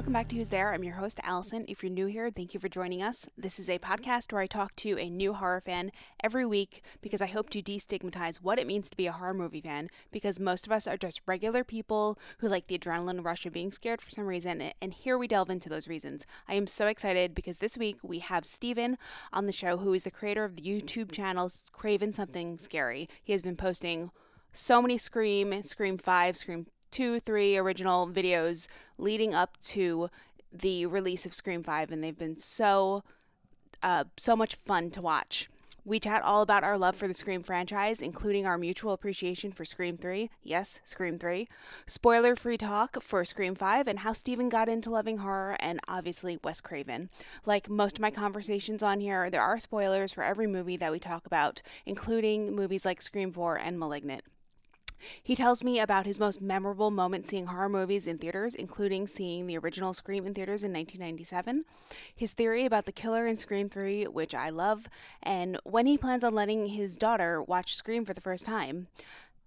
welcome back to Who's There. I'm your host, Allison. If you're new here, thank you for joining us. This is a podcast where I talk to a new horror fan every week because I hope to destigmatize what it means to be a horror movie fan because most of us are just regular people who like the adrenaline rush of being scared for some reason, and here we delve into those reasons. I am so excited because this week we have Steven on the show who is the creator of the YouTube channel Craven Something Scary. He has been posting so many Scream, Scream 5, Scream two, three original videos leading up to the release of Scream 5, and they've been so, uh, so much fun to watch. We chat all about our love for the Scream franchise, including our mutual appreciation for Scream 3. Yes, Scream 3. Spoiler free talk for Scream 5 and how Steven got into loving horror, and obviously Wes Craven. Like most of my conversations on here, there are spoilers for every movie that we talk about, including movies like Scream 4 and Malignant. He tells me about his most memorable moment seeing horror movies in theaters, including seeing the original Scream in theaters in 1997, his theory about the killer in Scream 3, which I love, and when he plans on letting his daughter watch Scream for the first time.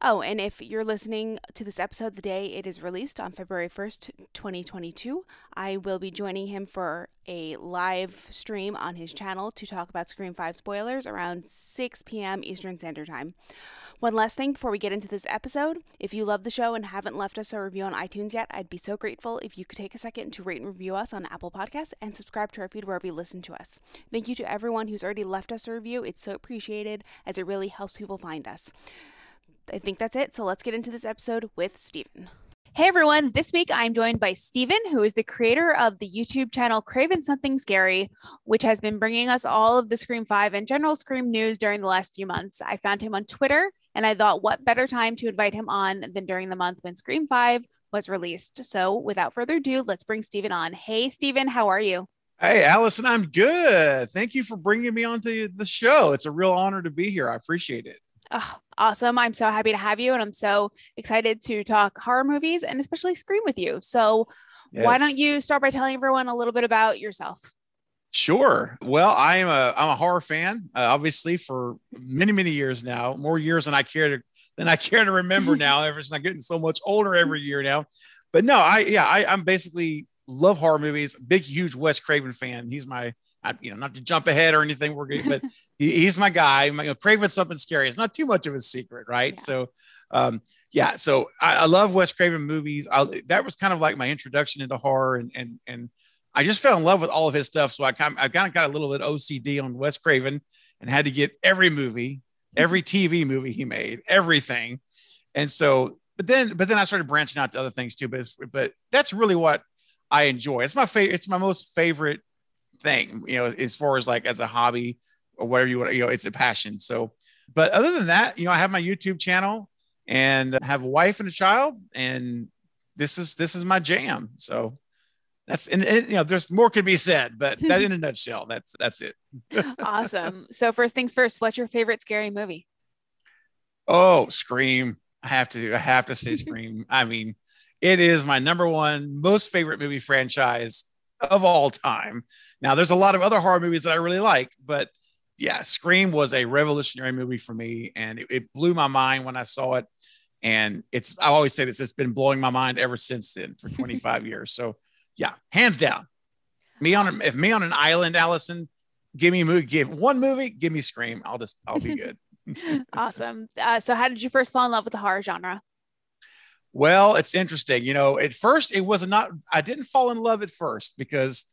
Oh, and if you're listening to this episode the day it is released on February 1st, 2022, I will be joining him for a live stream on his channel to talk about Scream 5 spoilers around 6 p.m. Eastern Standard Time. One last thing before we get into this episode if you love the show and haven't left us a review on iTunes yet, I'd be so grateful if you could take a second to rate and review us on Apple Podcasts and subscribe to our feed wherever you listen to us. Thank you to everyone who's already left us a review. It's so appreciated as it really helps people find us. I think that's it. So let's get into this episode with Stephen. Hey everyone, this week I'm joined by Steven, who is the creator of the YouTube channel Craven Something Scary, which has been bringing us all of the Scream 5 and general Scream news during the last few months. I found him on Twitter and I thought, what better time to invite him on than during the month when Scream 5 was released? So without further ado, let's bring Steven on. Hey Steven, how are you? Hey, Allison, I'm good. Thank you for bringing me onto the show. It's a real honor to be here. I appreciate it. Oh, awesome. I'm so happy to have you. And I'm so excited to talk horror movies and especially Scream with you. So, yes. why don't you start by telling everyone a little bit about yourself? Sure. Well, I'm a I'm a horror fan, uh, obviously for many many years now, more years than I care to than I care to remember now. Ever since I'm getting so much older every year now, but no, I yeah I, I'm basically love horror movies. Big huge Wes Craven fan. He's my I, you know, not to jump ahead or anything. We're good, but he, he's my guy. Know, Craven something scary. It's not too much of a secret, right? Yeah. So, um, yeah. So I, I, love Wes Craven movies. I, that was kind of like my introduction into horror, and and and I just fell in love with all of his stuff. So I kind of, I kind of got a little bit OCD on Wes Craven, and had to get every movie, every TV movie he made, everything. And so, but then, but then I started branching out to other things too. But but that's really what I enjoy. It's my favorite. It's my most favorite thing, you know, as far as like as a hobby or whatever you want, you know, it's a passion. So, but other than that, you know, I have my YouTube channel and have a wife and a child, and this is this is my jam. So that's and, and you know, there's more could be said, but that in a nutshell, that's that's it. awesome. So first things first, what's your favorite scary movie? Oh, Scream. I have to I have to say Scream. I mean, it is my number one most favorite movie franchise of all time. Now, there's a lot of other horror movies that I really like, but yeah, Scream was a revolutionary movie for me, and it, it blew my mind when I saw it. And it's I always say this; it's been blowing my mind ever since then for 25 years. So, yeah, hands down, me on if me on an island, Allison, give me a movie, give one movie, give me Scream. I'll just I'll be good. awesome. Uh, so, how did you first fall in love with the horror genre? Well, it's interesting. You know, at first it was not, I didn't fall in love at first because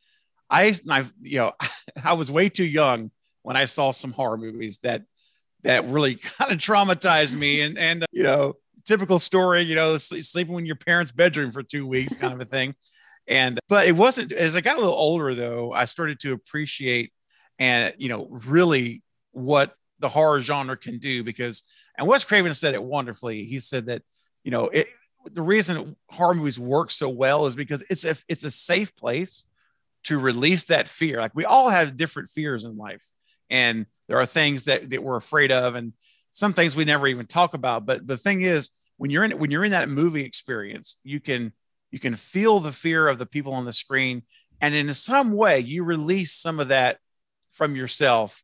I, I you know, I was way too young when I saw some horror movies that, that really kind of traumatized me. And, and, uh, you know, typical story, you know, sleeping in your parents' bedroom for two weeks kind of a thing. And, but it wasn't, as I got a little older though, I started to appreciate and, you know, really what the horror genre can do because, and Wes Craven said it wonderfully. He said that, you know, it, the reason horror movies work so well is because it's a it's a safe place to release that fear. Like we all have different fears in life, and there are things that that we're afraid of, and some things we never even talk about. But the thing is, when you're in when you're in that movie experience, you can you can feel the fear of the people on the screen, and in some way, you release some of that from yourself.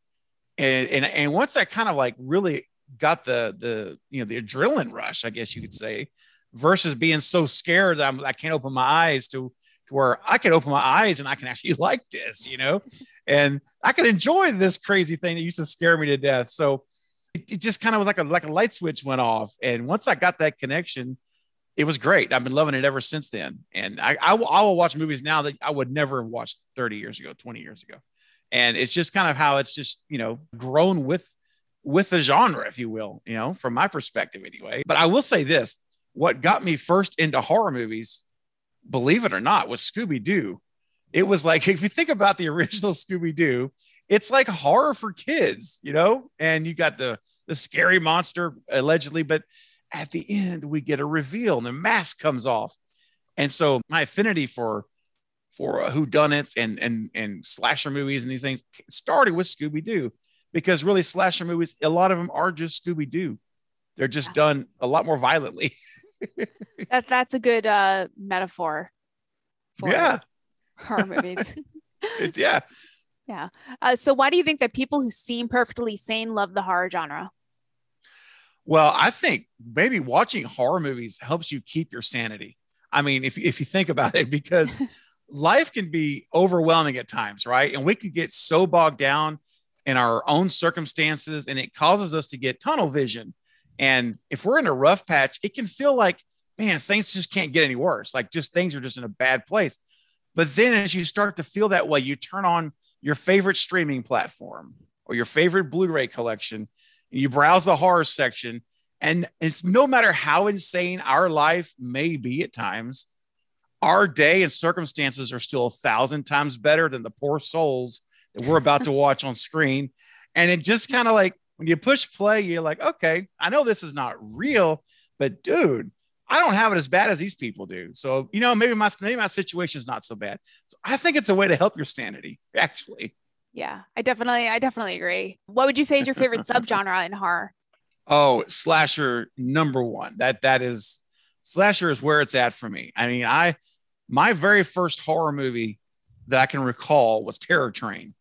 And and, and once I kind of like really got the the you know the adrenaline rush, I guess you could say versus being so scared that I'm, I can not open my eyes to where I can open my eyes and I can actually like this, you know, and I can enjoy this crazy thing that used to scare me to death. So it, it just kind of was like a like a light switch went off, and once I got that connection, it was great. I've been loving it ever since then. And I, I, will, I will watch movies now that I would never have watched 30 years ago, 20 years ago. And it's just kind of how it's just, you know, grown with, with the genre, if you will, you know, from my perspective anyway. But I will say this, what got me first into horror movies, believe it or not, was Scooby Doo. It was like, if you think about the original Scooby Doo, it's like horror for kids, you know, and you got the, the scary monster allegedly, but at the end we get a reveal and the mask comes off. And so my affinity for for uh, who done it and and and slasher movies and these things started with scooby-doo because really slasher movies a lot of them are just scooby-doo. They're just done a lot more violently that, that's a good uh metaphor for yeah horror movies yeah yeah uh, so why do you think that people who seem perfectly sane love the horror genre well, I think maybe watching horror movies helps you keep your sanity. I mean, if, if you think about it, because life can be overwhelming at times, right? And we can get so bogged down in our own circumstances and it causes us to get tunnel vision. And if we're in a rough patch, it can feel like, man, things just can't get any worse. Like just things are just in a bad place. But then as you start to feel that way, you turn on your favorite streaming platform or your favorite Blu ray collection and you browse the horror section, and it's no matter how insane our life may be at times, our day and circumstances are still a thousand times better than the poor souls that we're about to watch on screen. And it just kind of like when you push play, you're like, okay, I know this is not real, but dude, I don't have it as bad as these people do. So, you know, maybe my maybe my situation is not so bad. So I think it's a way to help your sanity, actually. Yeah, I definitely, I definitely agree. What would you say is your favorite subgenre in horror? Oh, slasher number one. That that is slasher is where it's at for me. I mean, I my very first horror movie that I can recall was Terror Train,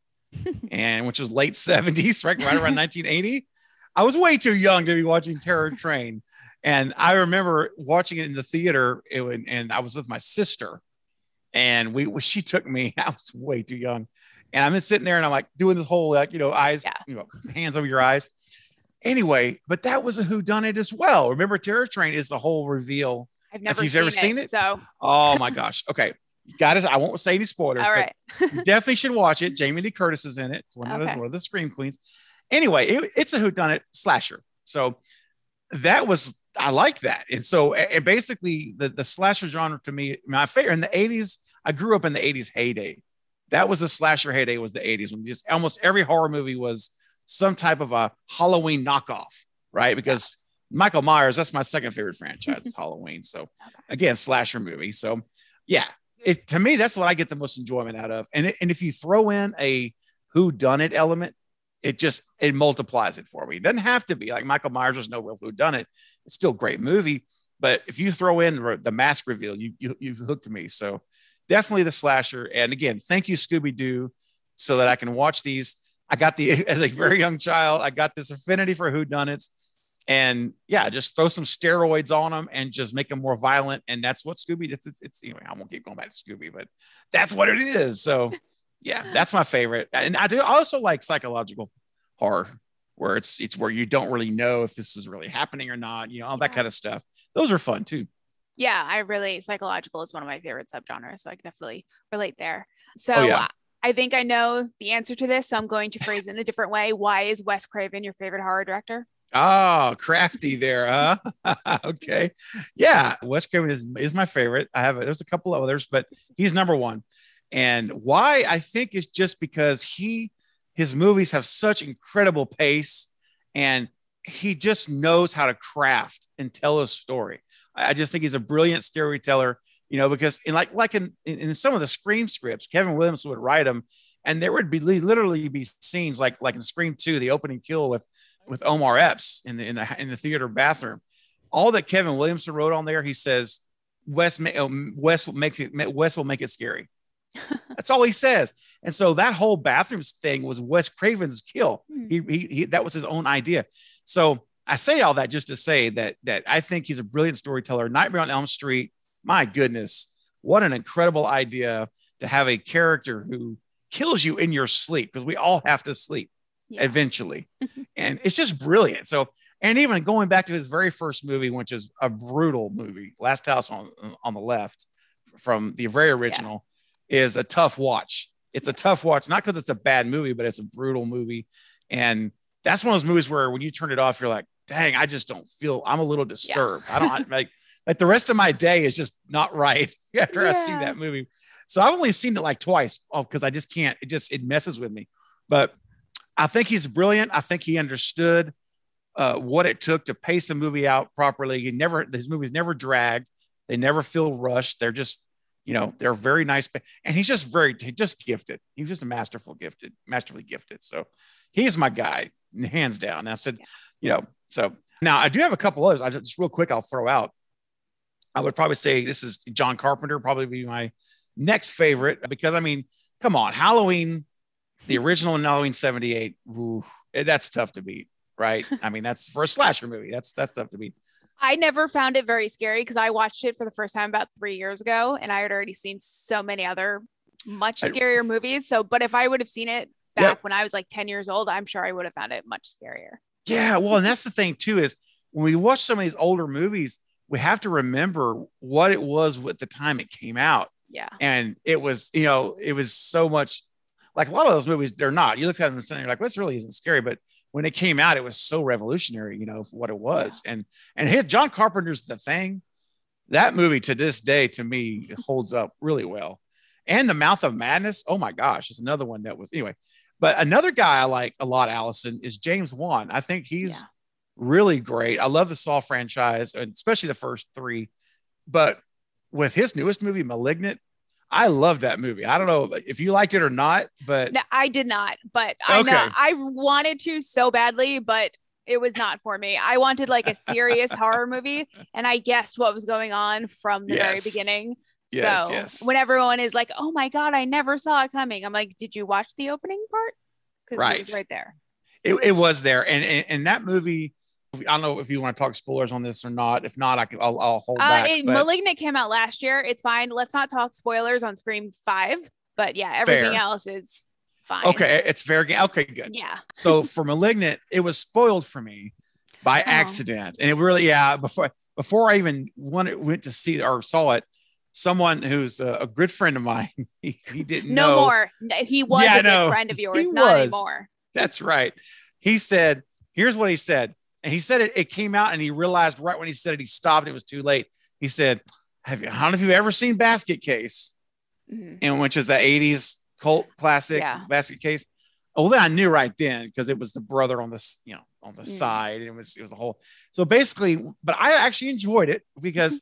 and which was late seventies, right, right around nineteen eighty. I was way too young to be watching Terror Train, and I remember watching it in the theater. It, and I was with my sister, and we she took me. I was way too young and I'm just sitting there and I'm like doing this whole like, you know, eyes, yeah. you know, hands over your eyes. Anyway, but that was a who done it as well. Remember, Terror Train is the whole reveal. I've never if you've seen ever it, seen it. So oh my gosh. Okay. Got it. I won't say any spoilers. All right. definitely should watch it. Jamie Lee Curtis is in it. It's one, okay. of, those, one of the scream queens. Anyway, it, it's a who done it slasher. So that was I like that. And so and basically the, the slasher genre to me, my favorite in the 80s, I grew up in the 80s heyday that was the slasher heyday was the 80s when just almost every horror movie was some type of a Halloween knockoff, right? Because yeah. Michael Myers, that's my second favorite franchise, Halloween. So again, slasher movie. So yeah, it, to me, that's what I get the most enjoyment out of. And, and if you throw in a who done it element, it just it multiplies it for me. It doesn't have to be like Michael Myers was no real who done it. It's still a great movie, but if you throw in the mask reveal, you, you you've hooked me. So definitely the slasher. And again, thank you, Scooby Doo, so that I can watch these. I got the as a very young child, I got this affinity for whodunits. And yeah, just throw some steroids on them and just make them more violent. And that's what Scooby. It's, it's, it's anyway. I won't keep going back to Scooby, but that's what it is. So yeah, that's my favorite. And I do also like psychological horror where it's it's where you don't really know if this is really happening or not. You know, all that kind of stuff. Those are fun too yeah, I really psychological is one of my favorite subgenres, so I can definitely relate there. So oh, yeah. I think I know the answer to this, so I'm going to phrase it in a different way. Why is Wes Craven your favorite horror director? Oh, crafty there, huh? okay. Yeah, Wes Craven is, is my favorite. I have there's a couple of others, but he's number one. And why I think is just because he his movies have such incredible pace and he just knows how to craft and tell a story. I just think he's a brilliant storyteller, you know, because in like like in, in some of the Scream scripts, Kevin Williams would write them, and there would be literally be scenes like like in Scream Two, the opening kill with with Omar Epps in the in the in the theater bathroom. All that Kevin Williamson wrote on there, he says, "Wes, um, Wes will make it. Wes will make it scary." That's all he says. And so that whole bathrooms thing was Wes Craven's kill. Hmm. He, he, he, that was his own idea. So I say all that just to say that that I think he's a brilliant storyteller. Nightmare on Elm Street, my goodness, what an incredible idea to have a character who kills you in your sleep because we all have to sleep yeah. eventually. and it's just brilliant. So, and even going back to his very first movie, which is a brutal movie, Last House on, on the Left from the very original, yeah. is a tough watch. It's a tough watch, not because it's a bad movie, but it's a brutal movie. And that's one of those movies where when you turn it off, you're like, dang, I just don't feel, I'm a little disturbed. Yeah. I don't like, like the rest of my day is just not right after yeah. I see that movie. So I've only seen it like twice. Oh, because I just can't, it just, it messes with me. But I think he's brilliant. I think he understood uh, what it took to pace a movie out properly. He never, his movies never dragged. They never feel rushed. They're just, you know, they're very nice. And he's just very, just gifted. He's just a masterful gifted, masterfully gifted. So he's my guy, hands down. And I said, you know, so now I do have a couple others. I just real quick, I'll throw out. I would probably say this is John Carpenter, probably be my next favorite because I mean, come on, Halloween the original in Halloween 78, ooh, eh, that's tough to beat, right? I mean, that's for a slasher movie. That's that's tough to beat. I never found it very scary because I watched it for the first time about three years ago and I had already seen so many other much scarier I, movies. So, but if I would have seen it back yeah. when I was like 10 years old, I'm sure I would have found it much scarier. Yeah. Well, and that's the thing too, is when we watch some of these older movies, we have to remember what it was at the time it came out. Yeah. And it was, you know, it was so much like a lot of those movies, they're not. You look at them and you're like, well, this really isn't scary. But when it came out, it was so revolutionary, you know, for what it was. Yeah. And and his John Carpenter's The Thing, that movie to this day to me holds up really well. And The Mouth of Madness, oh my gosh, is another one that was anyway. But another guy I like a lot, Allison, is James Wan. I think he's yeah. really great. I love the Saw franchise, and especially the first three. But with his newest movie, Malignant, I love that movie. I don't know if you liked it or not, but no, I did not. But I okay. know I wanted to so badly, but it was not for me. I wanted like a serious horror movie, and I guessed what was going on from the yes. very beginning. Yes, so yes. when everyone is like, "Oh my god, I never saw it coming," I'm like, "Did you watch the opening part?" Because right. it was right there. It, it was there, and, and and that movie I don't know if you want to talk spoilers on this or not. If not, I can, I'll, I'll hold uh, back. It, but... Malignant came out last year. It's fine. Let's not talk spoilers on Scream Five. But yeah, everything Fair. else is fine. Okay, it's fair game. Okay, good. Yeah. so for Malignant, it was spoiled for me by oh. accident, and it really, yeah. Before before I even went went to see or saw it, someone who's a, a good friend of mine, he, he didn't no know. more. He was yeah, a good friend of yours, not was. anymore. That's right. He said, "Here's what he said." And he said it, it came out and he realized right when he said it, he stopped. It was too late. He said, Have you, I don't know if you've ever seen Basket Case? Mm-hmm. And which is the 80s cult classic yeah. Basket Case. Well, then I knew right then because it was the brother on the, you know, on the mm. side. It was, it was the whole. So basically, but I actually enjoyed it because,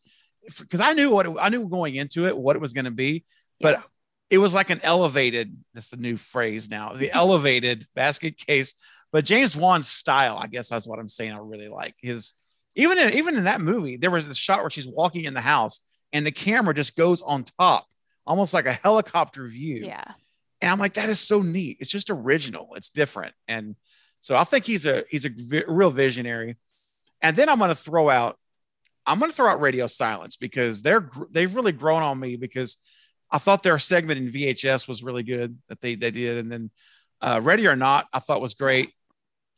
because I knew what it, I knew going into it, what it was going to be, but yeah. it was like an elevated, that's the new phrase now, the elevated basket case but James Wan's style, I guess that's what I'm saying. I really like his even in even in that movie, there was a shot where she's walking in the house and the camera just goes on top, almost like a helicopter view. Yeah. And I'm like, that is so neat. It's just original. It's different. And so I think he's a he's a vi- real visionary. And then I'm going to throw out I'm going to throw out Radio Silence because they're they've really grown on me because I thought their segment in VHS was really good that they they did, and then uh, Ready or Not I thought was great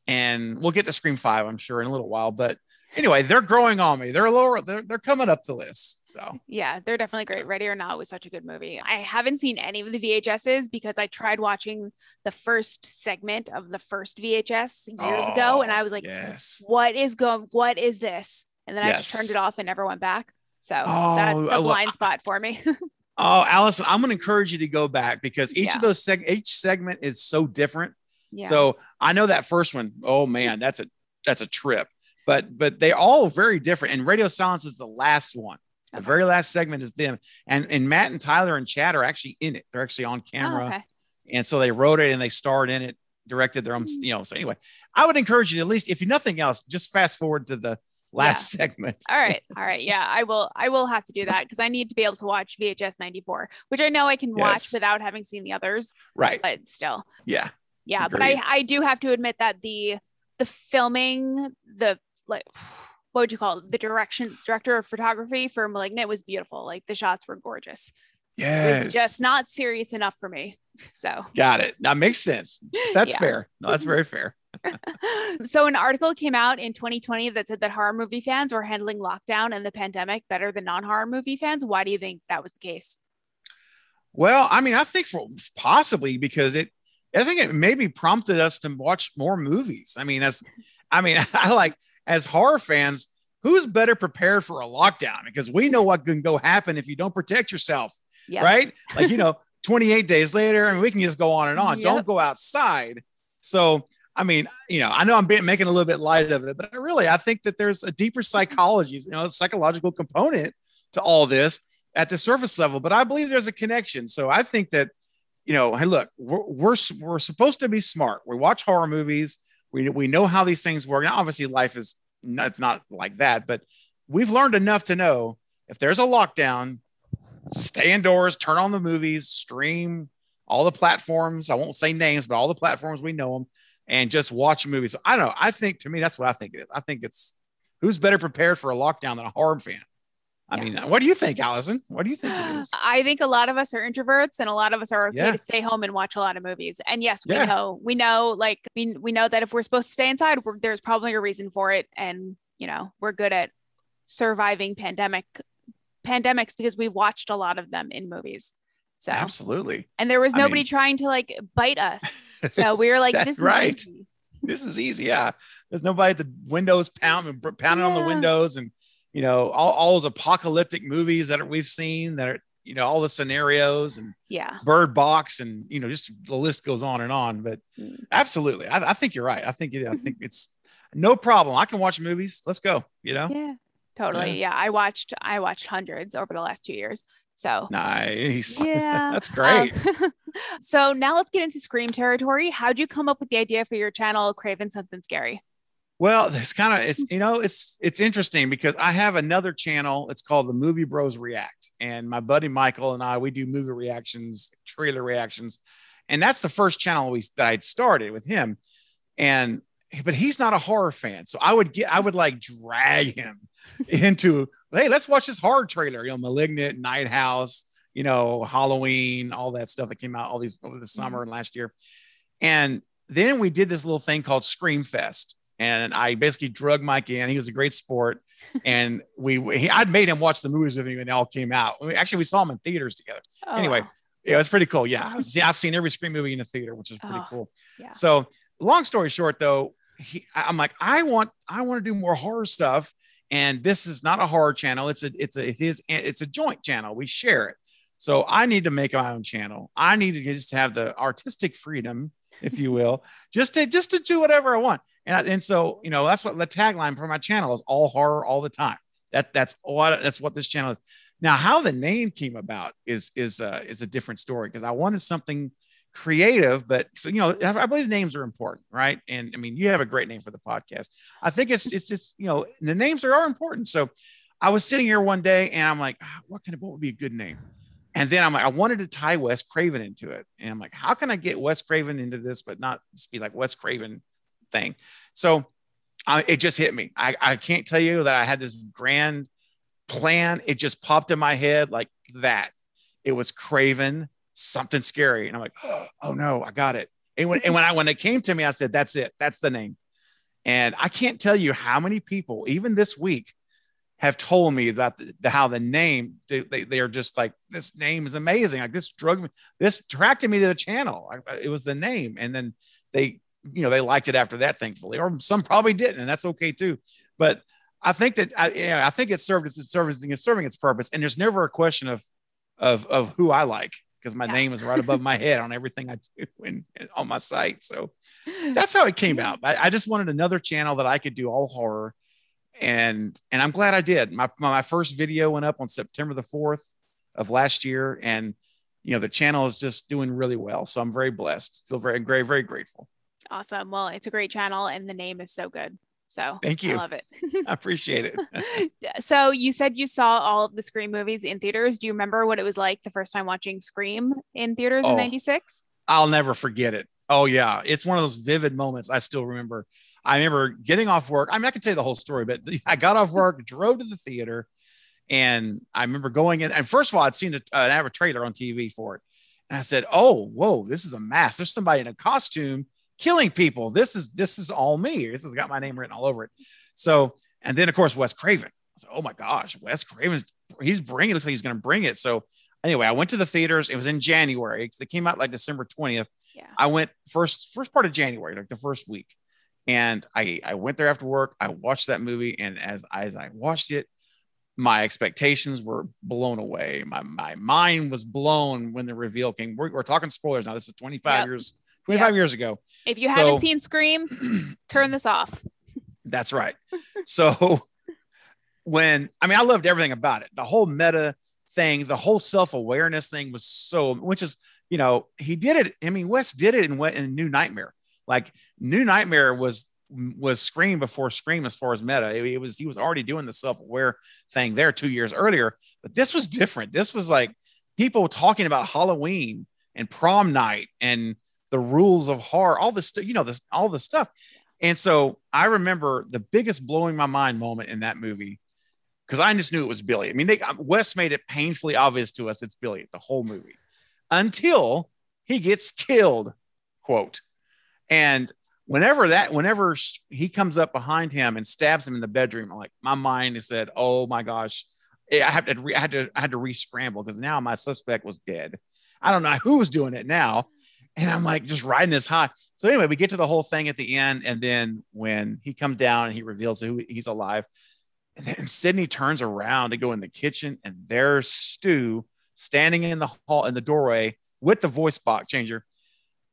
and we'll get to Scream Five, I'm sure, in a little while. But anyway, they're growing on me. They're a lower. They're they're coming up the list. So yeah, they're definitely great. Ready or Not was such a good movie. I haven't seen any of the VHSs because I tried watching the first segment of the first VHS years oh, ago, and I was like, yes. "What is going? What is this?" And then yes. I just turned it off and never went back. So oh, that's a blind spot for me. oh, Allison, I'm going to encourage you to go back because each yeah. of those seg- each segment is so different yeah. So I know that first one, oh man, that's a that's a trip. But but they all very different. And Radio Silence is the last one. The very last segment is them. And and Matt and Tyler and Chad are actually in it. They're actually on camera. Oh, okay. And so they wrote it and they starred in it, directed their own, hmm. you know. So anyway, I would encourage you to at least, if nothing else, just fast forward to the last yeah. segment. all right. All right. Yeah, I will I will have to do that because I need to be able to watch VHS 94, which I know I can watch without having seen the others. Right. But still. Yeah yeah Agreed. but i i do have to admit that the the filming the like what would you call it? The direction director of photography for Malignant was beautiful. Like the shots were gorgeous. Yes. It was just not serious enough for me. So got it. That makes sense. That's Yeah. fair. No, that's very fair. so an article came out in 2020 that said that horror movie fans were handling lockdown and the pandemic better than non-horror movie fans. Why do you think that was the case? Well, I mean, I think for possibly because it, I think it maybe prompted us to watch more movies. I mean, as, I mean, I like as horror fans, who's better prepared for a lockdown? Because we know what can go happen if you don't protect yourself, Yeah. right? Like, you know, 28 days later, I mean, we can just go on and on. Yep. Don't go outside. So, I mean, you know, I know I'm being, making a little bit light of it, but really, I think that there's a deeper psychology, you know, psychological component to all this at the surface level. But I believe there's a connection. So I think that, you know, hey, look, we're we're, we're supposed to be smart. We watch horror movies. We we know how these things work. Now, obviously, life is not, it's not like that, but we've learned enough to know if there's a lockdown, stay indoors, turn on the movies, stream all the platforms. I won't say names, but all the platforms we know them, and just watch movies. I don't know. I think to me that's what I think it is. I think it's who's better prepared for a lockdown than a horror fan. I Yeah. mean, what do you think, Allison? What do you think it is? I think a lot of us are introverts and a lot of us are okay Yeah. to stay home and watch a lot of movies. And yes, we Yeah. know, we know, like, we, we know that if we're supposed to stay inside, we're, there's probably a reason for it. And, you know, we're good at surviving pandemic pandemics because we watched a lot of them in movies. So, Absolutely. and there was I nobody mean- trying to like bite us. So we were like, this is right. easy. this is easy. Yeah. There's nobody at the windows pounding, pounding on the windows and, you know, all, all those apocalyptic movies that are, we've seen that are, you know, all the scenarios and Yeah. bird box and, you know, just the list goes on and on, but Mm. absolutely. I, I think you're right. I think, it, I think it's no problem. I can watch movies. Let's go, you know? Yeah. Totally. Yeah. I watched, I watched hundreds over the last two years. So Nice. yeah. That's great. Um, so now let's get into Scream territory. How'd you come up with the idea for your channel, Craven Something Scary? Well, it's kind of it's you know it's it's interesting because I have another channel. It's called the Movie Bros React, and my buddy Michael and I we do movie reactions, trailer reactions, and that's the first channel we that I'd started with him, and but he's not a horror fan, so I would get I would like drag him into hey let's watch this horror trailer, you know, Malignant, Night House, you know, Halloween, all that stuff that came out all these over the summer mm-hmm. and last year, and then we did this little thing called Scream Fest and I basically drug Mike in. He was a great sport, and we he, I'd made him watch the movies with me when they all came out. We- Actually, we saw them in theaters together. Oh, Anyway, wow. Yeah, it's pretty cool. Yeah, I've seen, I've seen every Scream movie in the theater, which is pretty Oh, cool. yeah. So, long story short, though, he, I'm like, I want I want to do more horror stuff, and this is not a horror channel. It's a it's a it is it's a joint channel. We share it. So I need to make my own channel. I need to just have the artistic freedom, if you will, just to just to do whatever I want. And, and so you know that's what the tagline for my channel is: all horror all the time. That that's what that's what this channel is. Now, how the name came about is is uh, is a different story because I wanted something creative, but so, you know I I believe names are important, right? And I mean, you have a great name for the podcast. I think it's it's just you know the names are, are important. So I was sitting here one day and I'm like, "Ah, what can what would be a good name? And then I'm like, I wanted to tie Wes Craven into it. And I'm like, how can I get Wes Craven into this, but not just be like Wes Craven thing? So I, it just hit me. I, I can't tell you that I had this grand plan. It just popped in my head like that. It was Craven, something scary. And I'm like, oh no, I got it. And when, and when I when it came to me, I said, that's it. That's the name. And I can't tell you how many people, even this week, have told me that the, the- how the name they, they, they are just like this name is amazing. Like this drug me this attracted me to the channel. I, it was the name. And then they you know they liked it after that thankfully or some probably didn't and that's okay too. But i think that i you know, i think it served its serving it's serving its purpose. And there's never a question of of of who i like because my Yeah. name is right above my head on everything i do and, and on my site. So that's how it came out. I, I just wanted another channel that I could do all horror, and and I'm glad I did. My my first video went up on September the fourth of last year, and you know the channel is just doing really well. So I'm very blessed. Feel very very very grateful. Awesome. Well, it's a great channel and the name is so good. So Thank you. I love it. I appreciate it. so you said you saw all of the Scream movies in theaters. Do you remember what it was like the first time watching Scream in theaters in Oh. '96? I'll never forget it. Oh yeah, it's one of those vivid moments I still remember. I remember getting off work. I mean, I can tell you the whole story, but I got off work, drove to the theater, and I remember going in. And first of all, I'd seen a, an advert trailer on TV for it, and I said, "Oh, whoa, this is a mass. There's somebody in a costume killing people. This is this is all me. This has got my name written all over it." So, and then of course Wes Craven. I said, "Oh my gosh, Wes Craven's he's bringing. It looks like he's going to bring it." So anyway, I went to the theaters. It was in January because they came out like December 20th. Yeah. I went first first part of January, like the first week. And I I went there after work. I watched that movie, and as as I watched it, my expectations were blown away. My my mind was blown when the reveal came. We're, we're talking spoilers now. This is 25 Yep. years 25 Yep. years ago. If you So- haven't seen Scream, turn this off. That's right. So when I mean I loved everything about it. The whole meta thing, the whole self-awareness thing was so which is, you know, he did it. I mean, Wes did it in, in New Nightmare. Like New Nightmare was was Scream before Scream as far as meta. It, it was he was already doing the self-aware thing there 2 years earlier, but this was different. This was like people talking about Halloween and prom night and the rules of horror, all this you know, this all the stuff. And so I remember the biggest blowing my mind moment in that movie because I just knew it was Billy. I mean, they Wes made it painfully obvious to us it's Billy the whole movie until he gets killed, quote. And whenever that, whenever he comes up behind him and stabs him in the bedroom, I'm like my mind is said, "Oh my gosh." Eh, I have to, I had to, I had to re-scramble because now my suspect was dead. I don't know who was doing it now, and I'm like just riding this high. So anyway, we get to the whole thing at the end, and then when he comes down and he reveals who he's alive, and then Sidney turns around to go in the kitchen, and there's Stu standing in the hall in the doorway with the voice box changer.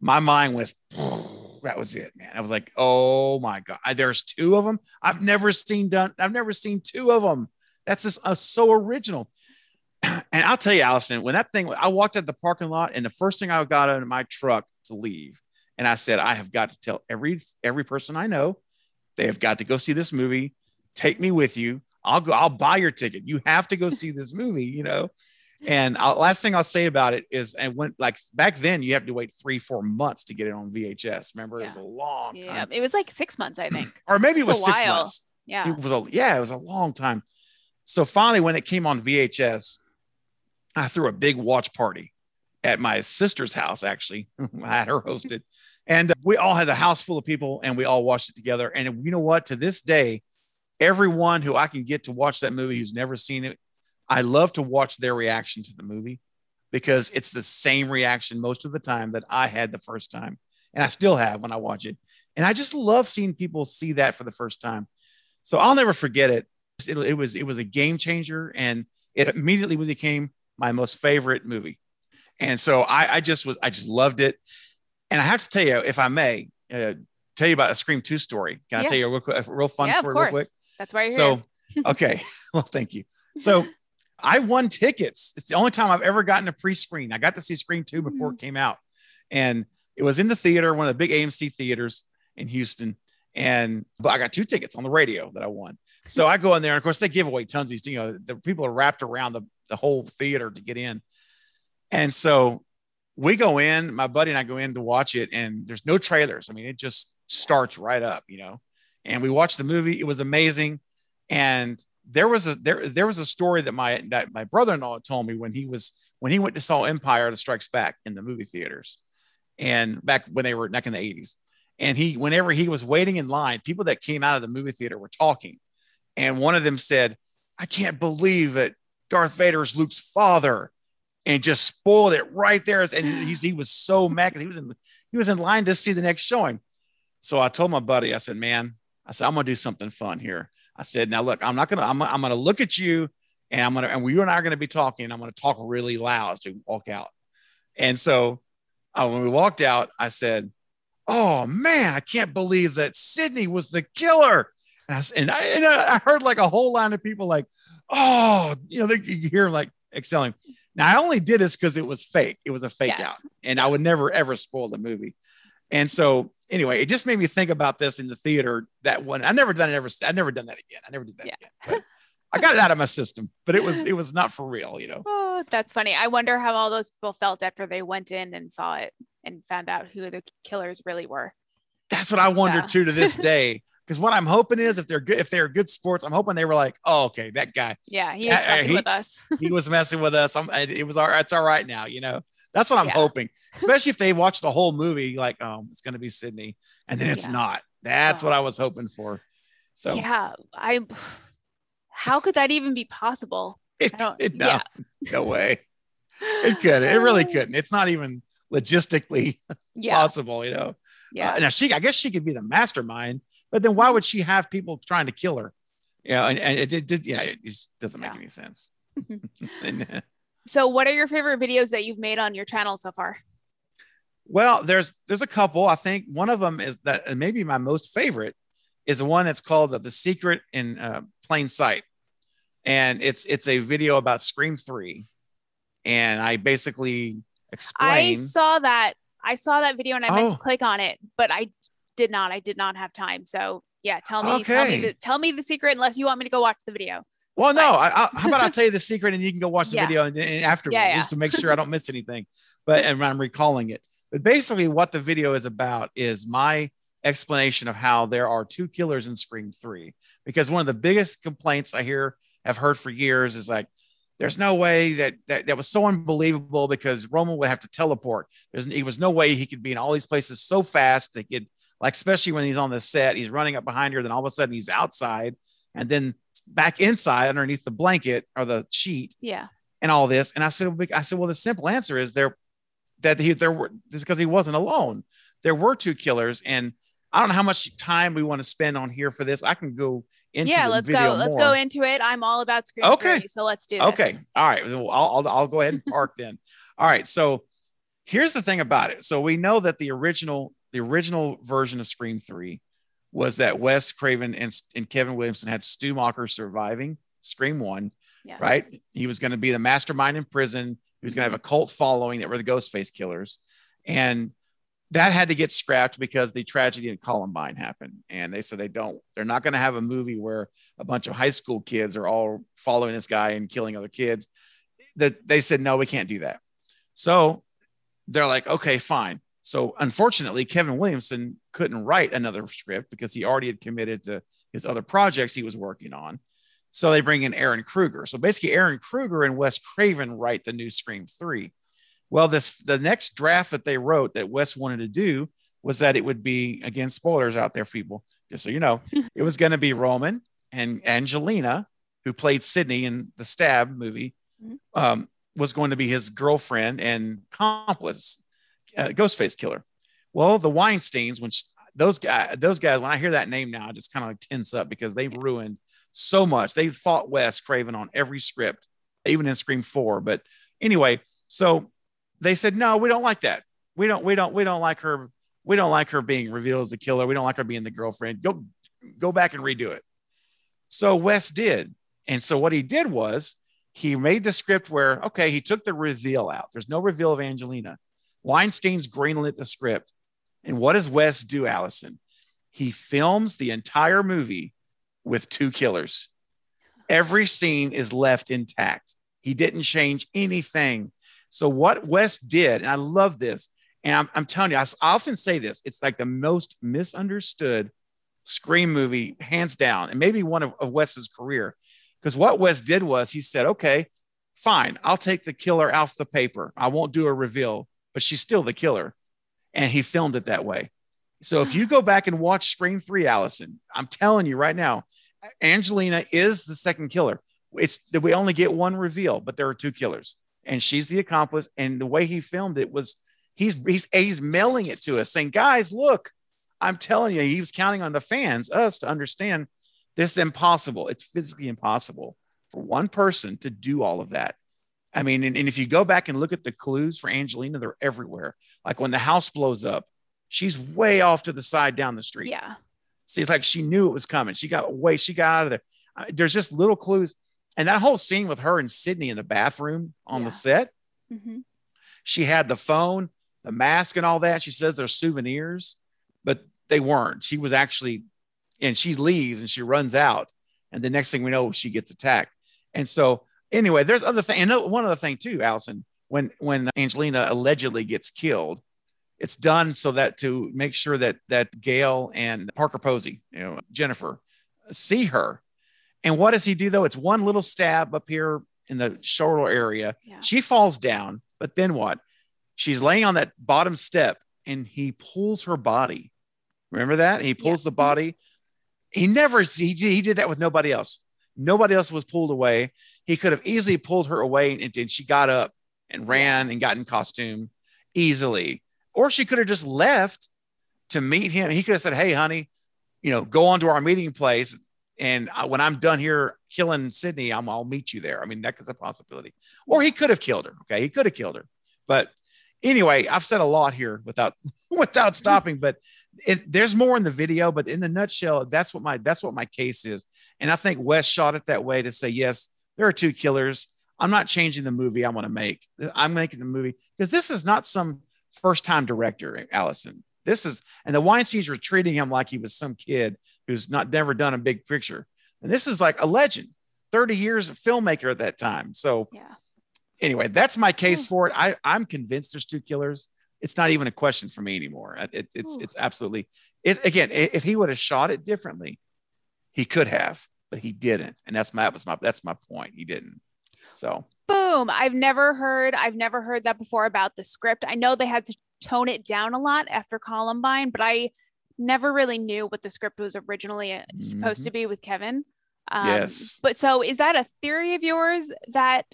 My mind was that was it, man. I was like, oh my god, there's two of them. I've never seen done. I've never seen two of them. That's just uh, so original. And I'll tell you, Allison, when that thing, I walked out the parking lot, and the first thing I got out of my truck to leave, and I said, I have got to tell every every person I know, they have got to go see this movie. Take me with you. I'll go. I'll buy your ticket. You have to go see this movie. You know. And I'll, last thing I'll say about it is, and when like back then, you have to wait three, four months to get it on VHS. Remember, it was a Yeah. long Yeah, it was like six months, I think. or maybe it was six while. months. Yeah. It was a yeah, it was a long time. So finally, when it came on VHS, I threw a big watch party at my sister's house. Actually, I had her hosted, and uh, we all had the house full of people, and we all watched it together. And you know what? To this day, everyone who I can get to watch that movie who's never seen it, I love to watch their reaction to the movie because it's the same reaction most of the time that I had the first time, and I still have when I watch it. And I just love seeing people see that for the first time. So I'll never forget it. It, it was it was a game changer, and it immediately became my most favorite movie. And so I, I just was I just loved it. And I have to tell you, if I may, uh, tell you about a Scream Two story. Can I tell you a real, quick, a real fun yeah, of story, real quick? course. That's why you're So, here. So, okay. well, thank you. So, I won tickets. It's the only time I've ever gotten a pre-screen. I got to see Scream 2 before Mm-hmm. it came out. And it was in the theater, one of the big AMC theaters in Houston. And but I got two tickets on the radio that I won. So I go in there, and of course they give away tons of these. You know, the people are wrapped around the, the whole theater to get in. And so we go in, my buddy and I go in to watch it, and there's no trailers. I mean, it just starts right up, you know. And we watched the movie. It was amazing. And there was a there there was a story that my that my brother-in-law told me when he was when he went to saw Empire the Strikes Back in the movie theaters, and back when they were back in the 80s. And he whenever he was waiting in line, people that came out of the movie theater were talking. And one of them said, I can't believe that Darth Vader's Luke's father and just spoiled it right there. And he's, he was so mad because he was in he was in line to see the next showing. So I told my buddy, I said, man, I said, I'm gonna do something fun here. I said, now look, I'm not gonna, I'm, I'm gonna look at you and I'm gonna, and you and I are gonna be talking. I'm gonna talk really loud to walk out. And so uh, when we walked out, I said, Oh man, I can't believe that Sidney was the killer. And I, and I, and I heard like a whole line of people like, Oh, you know, they, you hear like excelling. Now I only did this because it was fake. It was a fake Yes. out, and I would never ever spoil the movie. And so anyway, it just made me think about this in the theater. That one, I never done it ever. I never done that again. I never did that Yeah. again. I got it out of my system, but it was it was not for real, you know. Oh, that's funny. I wonder how all those people felt after they went in and saw it and found out who the killers really were. That's what I wonder Yeah. too to this day. Because what I'm hoping is if they're good, if they're good sports, I'm hoping they were like, oh, okay, that guy, Yeah, he Uh, uh, he- with us. he was messing with us. I'm, it was all right. It's all right now. You know, that's what I'm Yeah. hoping. Especially if they watch the whole movie, like, oh, it's going to be Sidney, and then it's Yeah. not. That's Oh. what I was hoping for. So Yeah, I. How could that even be possible? it, it- no, yeah. no way. It couldn't. It really couldn't. It's not even logistically Yeah, possible. You know. yeah, Uh, now she, I guess she could be the mastermind, but then why would she have people trying to kill her? Yeah, and, and it, it did. Yeah, it just doesn't make Yeah. any sense. And, So, what are your favorite videos that you've made on your channel so far? well, there's there's a couple. I think one of them is that maybe my most favorite is the one that's called the, the Secret in uh, Plain Sight, and it's it's a video about Scream Three, and I basically explain. I saw that. I saw that video and I meant Oh. to click on it, but I did not. I did not have time. So, yeah, tell me, tell me, Okay. the, tell me the secret, unless you want me to go watch the video. Well, no. I, I, how about I tell you the secret and you can go watch the Yeah. video and, and afterwards Yeah, yeah. just to make sure I don't miss anything. But and I'm recalling it. But basically, what the video is about is my explanation of how there are two killers in Scream Three. Because one of the biggest complaints I hear have heard for years is like, there's no way that that, that was so unbelievable because Roman would have to teleport. There's he was no way he could be in all these places so fast that could like especially when he's on the set, he's running up behind her, then all of a sudden he's outside and then back inside underneath the blanket or the sheet Yeah, and all this. And I said, I said, well, the simple answer is there that he there were because he wasn't alone. There were two killers, and I don't know how much time we want to spend on here for this. I can go into yeah. Let's go. Let's go into it. I'm all about Scream. Okay. 3, so let's do this. Okay. All right. I'll, I'll, I'll go ahead and park then. All right. So here's the thing about it. So we know that the original, the original version of Scream 3 was that Wes Craven and, and Kevin Williamson had Stu Macher surviving Scream 1, Yes. right? He was going to be the mastermind in prison. He was going to have a cult following that were the Ghostface killers. And that had to get scrapped because the tragedy in Columbine happened. And they said they don't, they're not going to have a movie where a bunch of high school kids are all following this guy and killing other kids. That they said, no, we can't do that. So they're like, okay, fine. So unfortunately, Kevin Williamson couldn't write another script because he already had committed to his other projects he was working on. So they bring in Ehren Kruger. So basically, Ehren Kruger and Wes Craven write the new Scream 3. Well, this the next draft that they wrote that Wes wanted to do was that it would be again spoilers out there, people, just so you know, it was going to be Roman and Angelina, who played Sidney in the Stab movie, Mhm. um, was going to be his girlfriend and accomplice, uh, Ghostface killer. Well, the Weinsteins, when those guys, those guys, when I hear that name now, I just kind of like tense up because they ruined so much. They fought Wes Craven on every script, even in Scream Four. But anyway, so they said no, we don't like that. We don't, we don't, we don't like her. We don't like her being revealed as the killer. We don't like her being the girlfriend. Go, go back and redo it. So Wes did, and so what he did was he made the script where okay, he took the reveal out. There's no reveal of Angelina. Weinstein's greenlit the script, and what does Wes do, Allison? He films the entire movie with two killers. Every scene is left intact. He didn't change anything. So what Wes did, and I love this, and I'm, I'm telling you, I often say this, it's like the most misunderstood Scream movie, hands down, and maybe one of, of Wes's career. Because what Wes did was he said, okay, fine, I'll take the killer off the paper. I won't do a reveal, but she's still the killer. And he filmed it that way. So if you go back and watch Scream 3, Allison, I'm telling you right now, Angelina is the second killer. It's that we only get one reveal, but there are two killers, and she's the accomplice. And the way he filmed it was he's he's he's mailing it to us, saying, "Guys, look, I'm telling you." He was counting on the fans, us, to understand this is impossible. It's physically impossible for one person to do all of that. I mean, and, and if you go back and look at the clues for Angelina, they're everywhere. Like when the house blows up, she's way off to the side down the street. Yeah. See, it's like she knew it was coming. She got away. She got out of there. Uh, There's just little clues. And that whole scene with her and Sidney in the bathroom on Yeah. the set, hmm she had the phone, the mask, and all that. She says they're souvenirs, but they weren't. She was actually, and she leaves and she runs out. And the next thing we know, she gets attacked. And so, anyway, there's other thing. And one other thing too, Allison, when when Angelina allegedly gets killed, It's done so that to make sure that that Gale and Parker Posey, you know, Jennifer, see her. And what does he do though? It's one little stab up here in the shoulder area. Yeah. She falls down, but then what? She's laying on that bottom step and he pulls her body. Remember that? He pulls Yeah. the body. He never he, did- he did that with nobody else. Nobody else was pulled away. He could have easily pulled her away and, she got up and ran and got in costume easily. Or she could have just left to meet him. He could have said, Hey, honey, you know, go on to our meeting place. And when I'm done here killing Sidney, I'm, I'll meet you there. I mean, that's a possibility. Or he could have killed her. Okay. He could have killed her. But anyway, I've said a lot here without without stopping, but it, there's more in the video. But in the nutshell, that's what my that's what my case is. And I think Wes shot it that way to say, yes, there are two killers. I'm not changing the movie I want to make. I'm making the movie because this is not some first time director, Allison. This is, and the Weinsteins were treating him like he was some kid who's not never done a big picture. And this is like a legend, 30 years of filmmaker at that time. So Yeah. Anyway, that's my case for it. I, I'm convinced there's two killers. It's not even a question for me anymore. It, it's Ooh. it's absolutely it again. If he would have shot it differently, he could have, but he didn't, and that's my that was my that's my point. He didn't. So Boom. I've never heard I've never heard that before about the script. I know they had to tone it down a lot after Columbine, but I never really knew what the script was originally uh, supposed Mhm. to be with Kevin. Um, Yes. But so is that a theory of yours that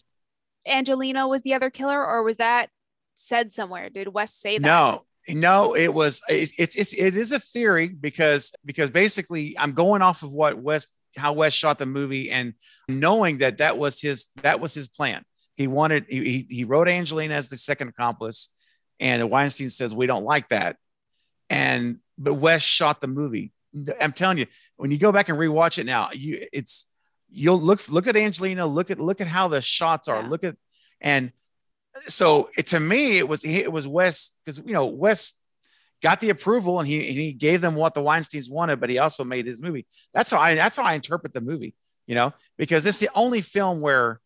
Angelina was the other killer, or was that said somewhere? Did Wes say that? no, no, it was it's it's it is a theory because because basically I'm going off of what Wes how Wes shot the movie and knowing that that was his that was his plan. He wanted he he- he wrote Angelina as the second accomplice, and Weinstein says we don't like that, and but Wes shot the movie. I'm telling you, when you go back and rewatch it now, you it's you'll look look at Angelina, look at look at how the shots are, Yeah. look at and so it, to me it was it was Wes because you know Wes got the approval and he and he gave them what the Weinstein's wanted, but he also made his movie. That's how I that's how I interpret the movie, you know, because it's the only film where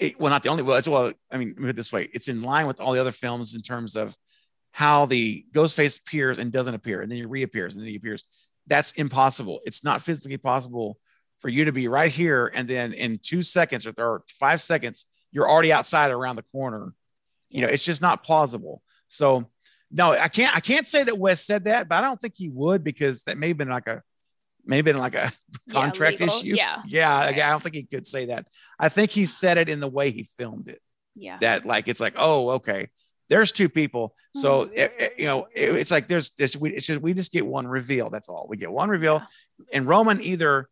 it, well not the only well it's well I mean put it this way it's in line with all the other films in terms of how the Ghostface appears and doesn't appear and then he reappears and then he appears. That's impossible. It's not physically possible for you to be right here and then in two seconds or, five seconds you're already outside around the corner. You know, it's just not plausible. So no, I can't I can't say that Wes said that, but I don't think he would because that may have been like a maybe been like a contract legal. issue. Yeah. Yeah, I- I don't think he could say that. I think he said it in the way he filmed it. Yeah. That like it's like, oh, okay, there's two people. So Mm-hmm. it- it- you know, it- it's like there's this we it's just we just get one reveal. That's all. We get one reveal. And Roman either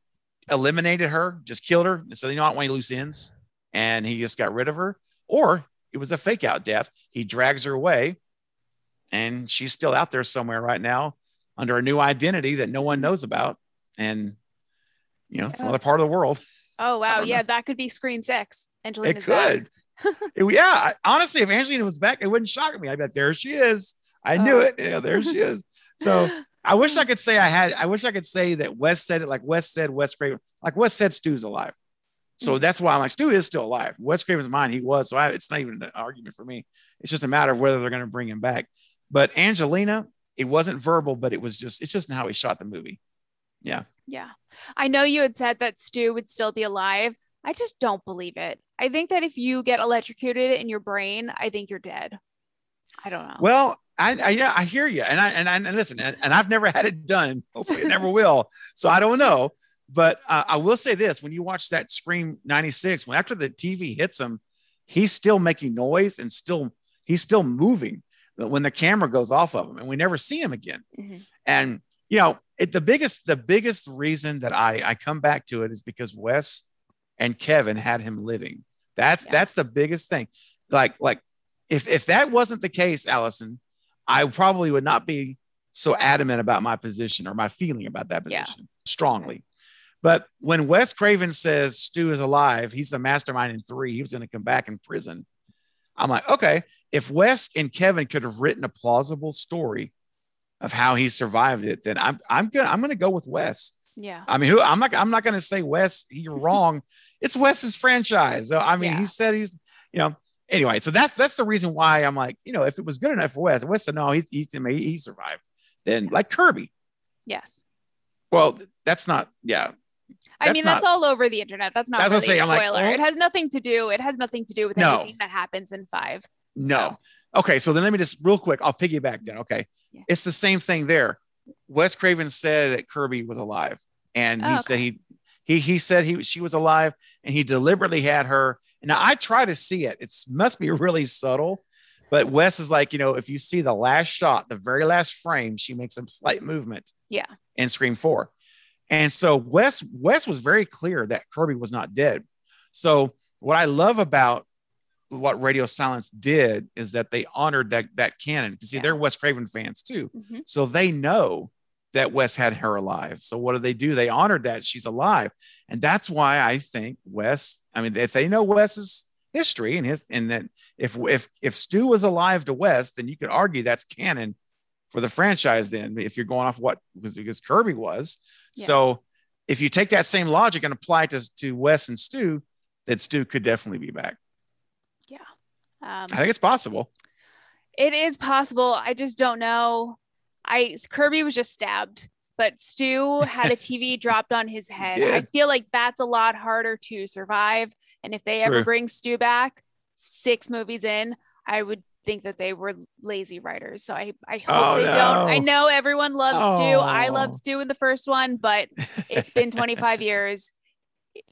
eliminated her, just killed her, and said, you know, I don't want any loose ends, and he just got rid of her, or it was a fake out death. He drags her away, and she's still out there somewhere right now under a new identity that no one knows about, and you know, Yeah. other part of the world. Oh wow. Yeah, know. that could be Scream Six. Angelina's It could. It- yeah, I- honestly, if Angelina was back, it wouldn't shock me. I'd be like, there she is. I knew Oh. it. Yeah, there she is. So I wish I could say I had. I wish I could say that Wes said it like Wes said. Wes Craven, like Wes said, Stu's alive. So hmm. that's why I'm like Stu is still alive. Wes Craven's mine. He was. So I, it's not even an argument for me. It's just a matter of whether they're going to bring him back. But Angelina, it wasn't verbal, but it was just. It's just how he shot the movie. Yeah. Yeah. I know you had said that Stu would still be alive. I just don't believe it. I think that if you get electrocuted in your brain, I think you're dead. I don't know. Well, I, I yeah, I hear you, and I and I and listen, and, and I've never had it done. Hopefully, it never will. So I don't know, but uh, I will say this: when you watch that Scream '96, when after the TV hits him, he's still making noise and still he's still moving when the camera goes off of him, and we never see him again. Mhm. And you know, it, the biggest the biggest reason that I I come back to it is because Wes and Kevin had him living. That's Yeah. that's the biggest thing. Like like if if that wasn't the case, Allison, I probably would not be so adamant about my position or my feeling about that Yeah. position strongly. But when Wes Craven says Stu is alive, he's the mastermind in three. He was going to come back in prison. I'm like, okay, if Wes and Kevin could have written a plausible story of how he survived it, then I'm I'm gonna I'm gonna go with Wes. yeah. I mean, who I'm not I'm not gonna say Wes, you're wrong. it's Wes's franchise. So I mean, Yeah. he said he's you know, anyway, so that's that's the reason why I'm like, you know, if it was good enough for Wes, Wes said no, he's he's he, survived. Then like Kirby, Yes. well, that's not yeah. I mean, not- that's all over the internet. That's not That's really saying, a I'm like, spoiler. well- it has nothing to do. It has nothing to do with No. anything that happens in five. No. Okay, so then let me just real quick. I'll piggyback then. Okay, Yeah. it's the same thing there. Wes Craven said that Kirby was alive, and he Oh, said he he he said he she was alive, and he deliberately had her. And now I try to see it. It must be really subtle, but Wes is like, you know, if you see the last shot, the very last frame, she makes a slight movement. Yeah. In Scream Four, and so Wes Wes was very clear that Kirby was not dead. So what I love about what Radio Silence did is that they honored that that canon. Because see, Yeah. they're Wes Craven fans too, Mhm. so they know that Wes had her alive. So what do they do? They honored that she's alive, and that's why I think Wes. I mean, if they know Wes's history and his, and that if if if Stu was alive to Wes, then you could argue that's canon for the franchise. Then, if you're going off what because Kirby was, Yeah. so if you take that same logic and apply it to to Wes and Stu, then Stu could definitely be back. Yeah. Um, I think it's possible. it is possible. I just don't know. I Kirby was just stabbed, but Stu had a TV dropped on his head. I feel like that's a lot harder to survive. And if they ever bring Stu back, six movies in, I would think that they were lazy writers. So I, I hope Oh, they don't. I know everyone loves Stu. I Oh. love Stu in the first one, but it's been 25 years.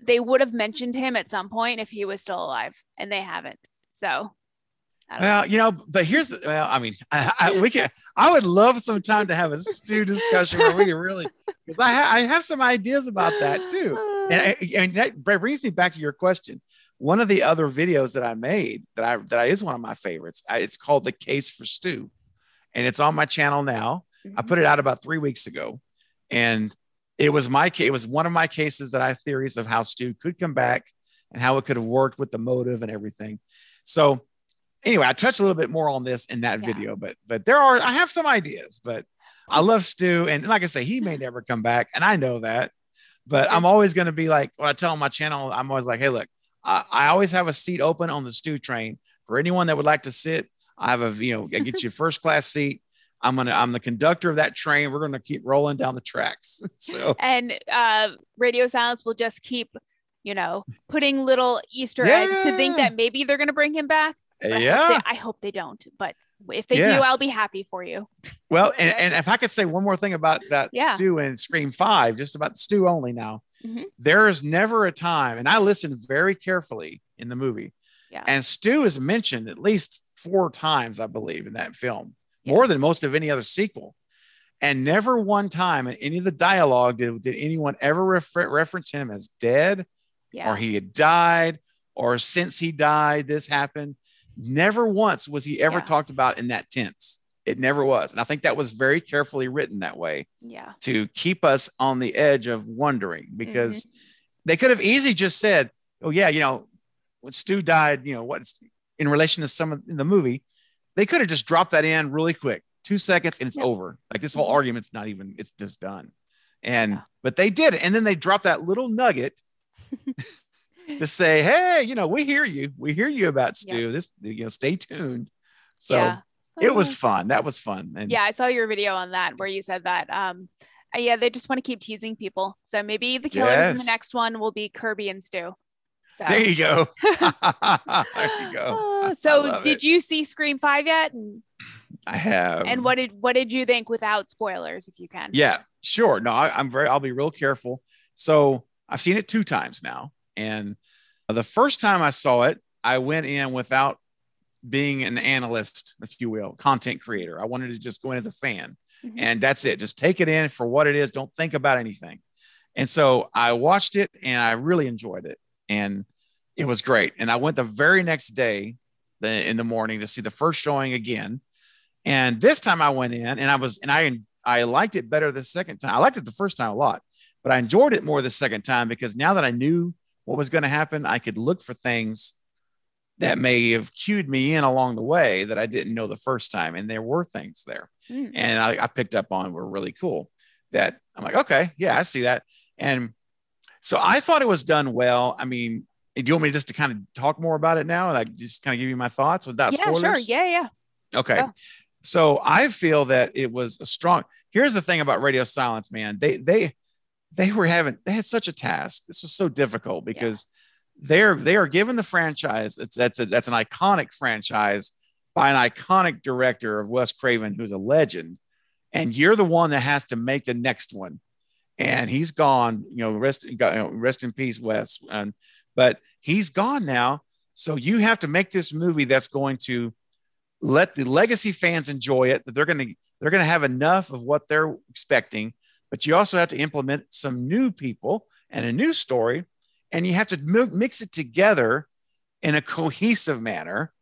They would have mentioned him at some point if he was still alive, and they haven't. So, Know. Well, you know, but here's the. Well, I mean, I, I, we can. I would love some time to have a Stu discussion where we can really, because I ha, I have some ideas about that too. And, uh. I- and that brings me back to your question. One of the other videos that I made that I that I, is one of my favorites. It's called "The Case for Stu, and it's on my channel now. I mm-hmm. put it out about three weeks ago, and it was my case. It was one of my cases that I theories of how Stu could come back and how it could have worked with the motive and everything. So, anyway, I touched a little bit more on this in that Yeah. video, but but there are I have some ideas, but I love Stu, and like I say, he may never come back, and I know that. But I'm always going to be like when I tell my channel, I'm always like, hey, look, I, I always have a seat open on the Stu train for anyone that would like to sit. I have a you know, I get you a first class seat. I'm gonna I'm the conductor of that train. We're gonna keep rolling down the tracks. So and uh, Radio Silence will just keep, you know, putting little Easter eggs to think that maybe they're going to bring him back. But I hope yeah. they- I hope they don't. But if they Yeah. do, I'll be happy for you. Well, and, and if I could say one more thing about that Yeah. Stu and Scream Five, just about Stu only now, Mhm. there is never a time, and I listened very carefully in the movie, Yeah. and Stu is mentioned at least four times, I believe, in that film, Yeah. more than most of any other sequel. And never one time in any of the dialogue did, did anyone ever refer, reference him as dead Yeah. or he had died or since he died, this happened. Never once was he ever Yeah. talked about in that tense. It never was. And I think that was very carefully written that way yeah. to keep us on the edge of wondering because Mm-hmm. they could have easily just said, oh, yeah, you know, when Stu died, you know, what's in relation to some of in the movie, they could have just dropped that in really quick, two seconds, and it's Yeah. over. Like this whole Mhm. argument's not even, it's just done. And, Yeah. but they did it. And then they dropped that little nugget to say, hey, you know, we hear you. We hear you about Stu. This, you know, stay tuned. So yeah. it was Uh, fun. That was fun. And yeah, I saw your video on that where you said that. Um, uh, yeah, they just want to keep teasing people. So maybe the killers in the next one will be Kirby and Stu. So there you go. there you go. Uh, so did it. you see Scream Five yet? And, I have. and what did what did you think without spoilers, if you can? Yeah, sure. No, I, I'm very, I'll be real careful. So I've seen it two times now. And the first time I saw it, I went in without being an analyst, if you will, content creator. I wanted to just go in as a fan. Mhm. And that's it. Just take it in for what it is. Don't think about anything. And so I watched it and I really enjoyed it. And it was great. And I went the very next day in the morning to see the first showing again. And this time I went in and I was, and I, I liked it better the second time. I liked it the first time a lot, but I enjoyed it more the second time because now that I knew what was going to happen, I could look for things that may have cued me in along the way that I didn't know the first time. And there were things there Mm. and I, I picked up on were really cool that I'm like, okay, yeah, I see that. And so I thought it was done well. I mean, Do you want me just to kind of talk more about it now and I just kind of give you my thoughts without yeah, spoilers? sure. Yeah, yeah. Okay. Yeah. So I feel that it was a strong. Here's the thing about Radio Silence, man. They they they were having they had such a task. This was so difficult because they're they are given the franchise. It's that's a, that's an iconic franchise by an iconic director of Wes Craven, who's a legend, and you're the one that has to make the next one. And he's gone. You know, rest you know, rest in peace, Wes. And but he's gone now. So you have to make this movie that's going to let the legacy fans enjoy it. That they're going to they're going to have enough of what they're expecting, but you also have to implement some new people and a new story, and you have to mix it together in a cohesive manner,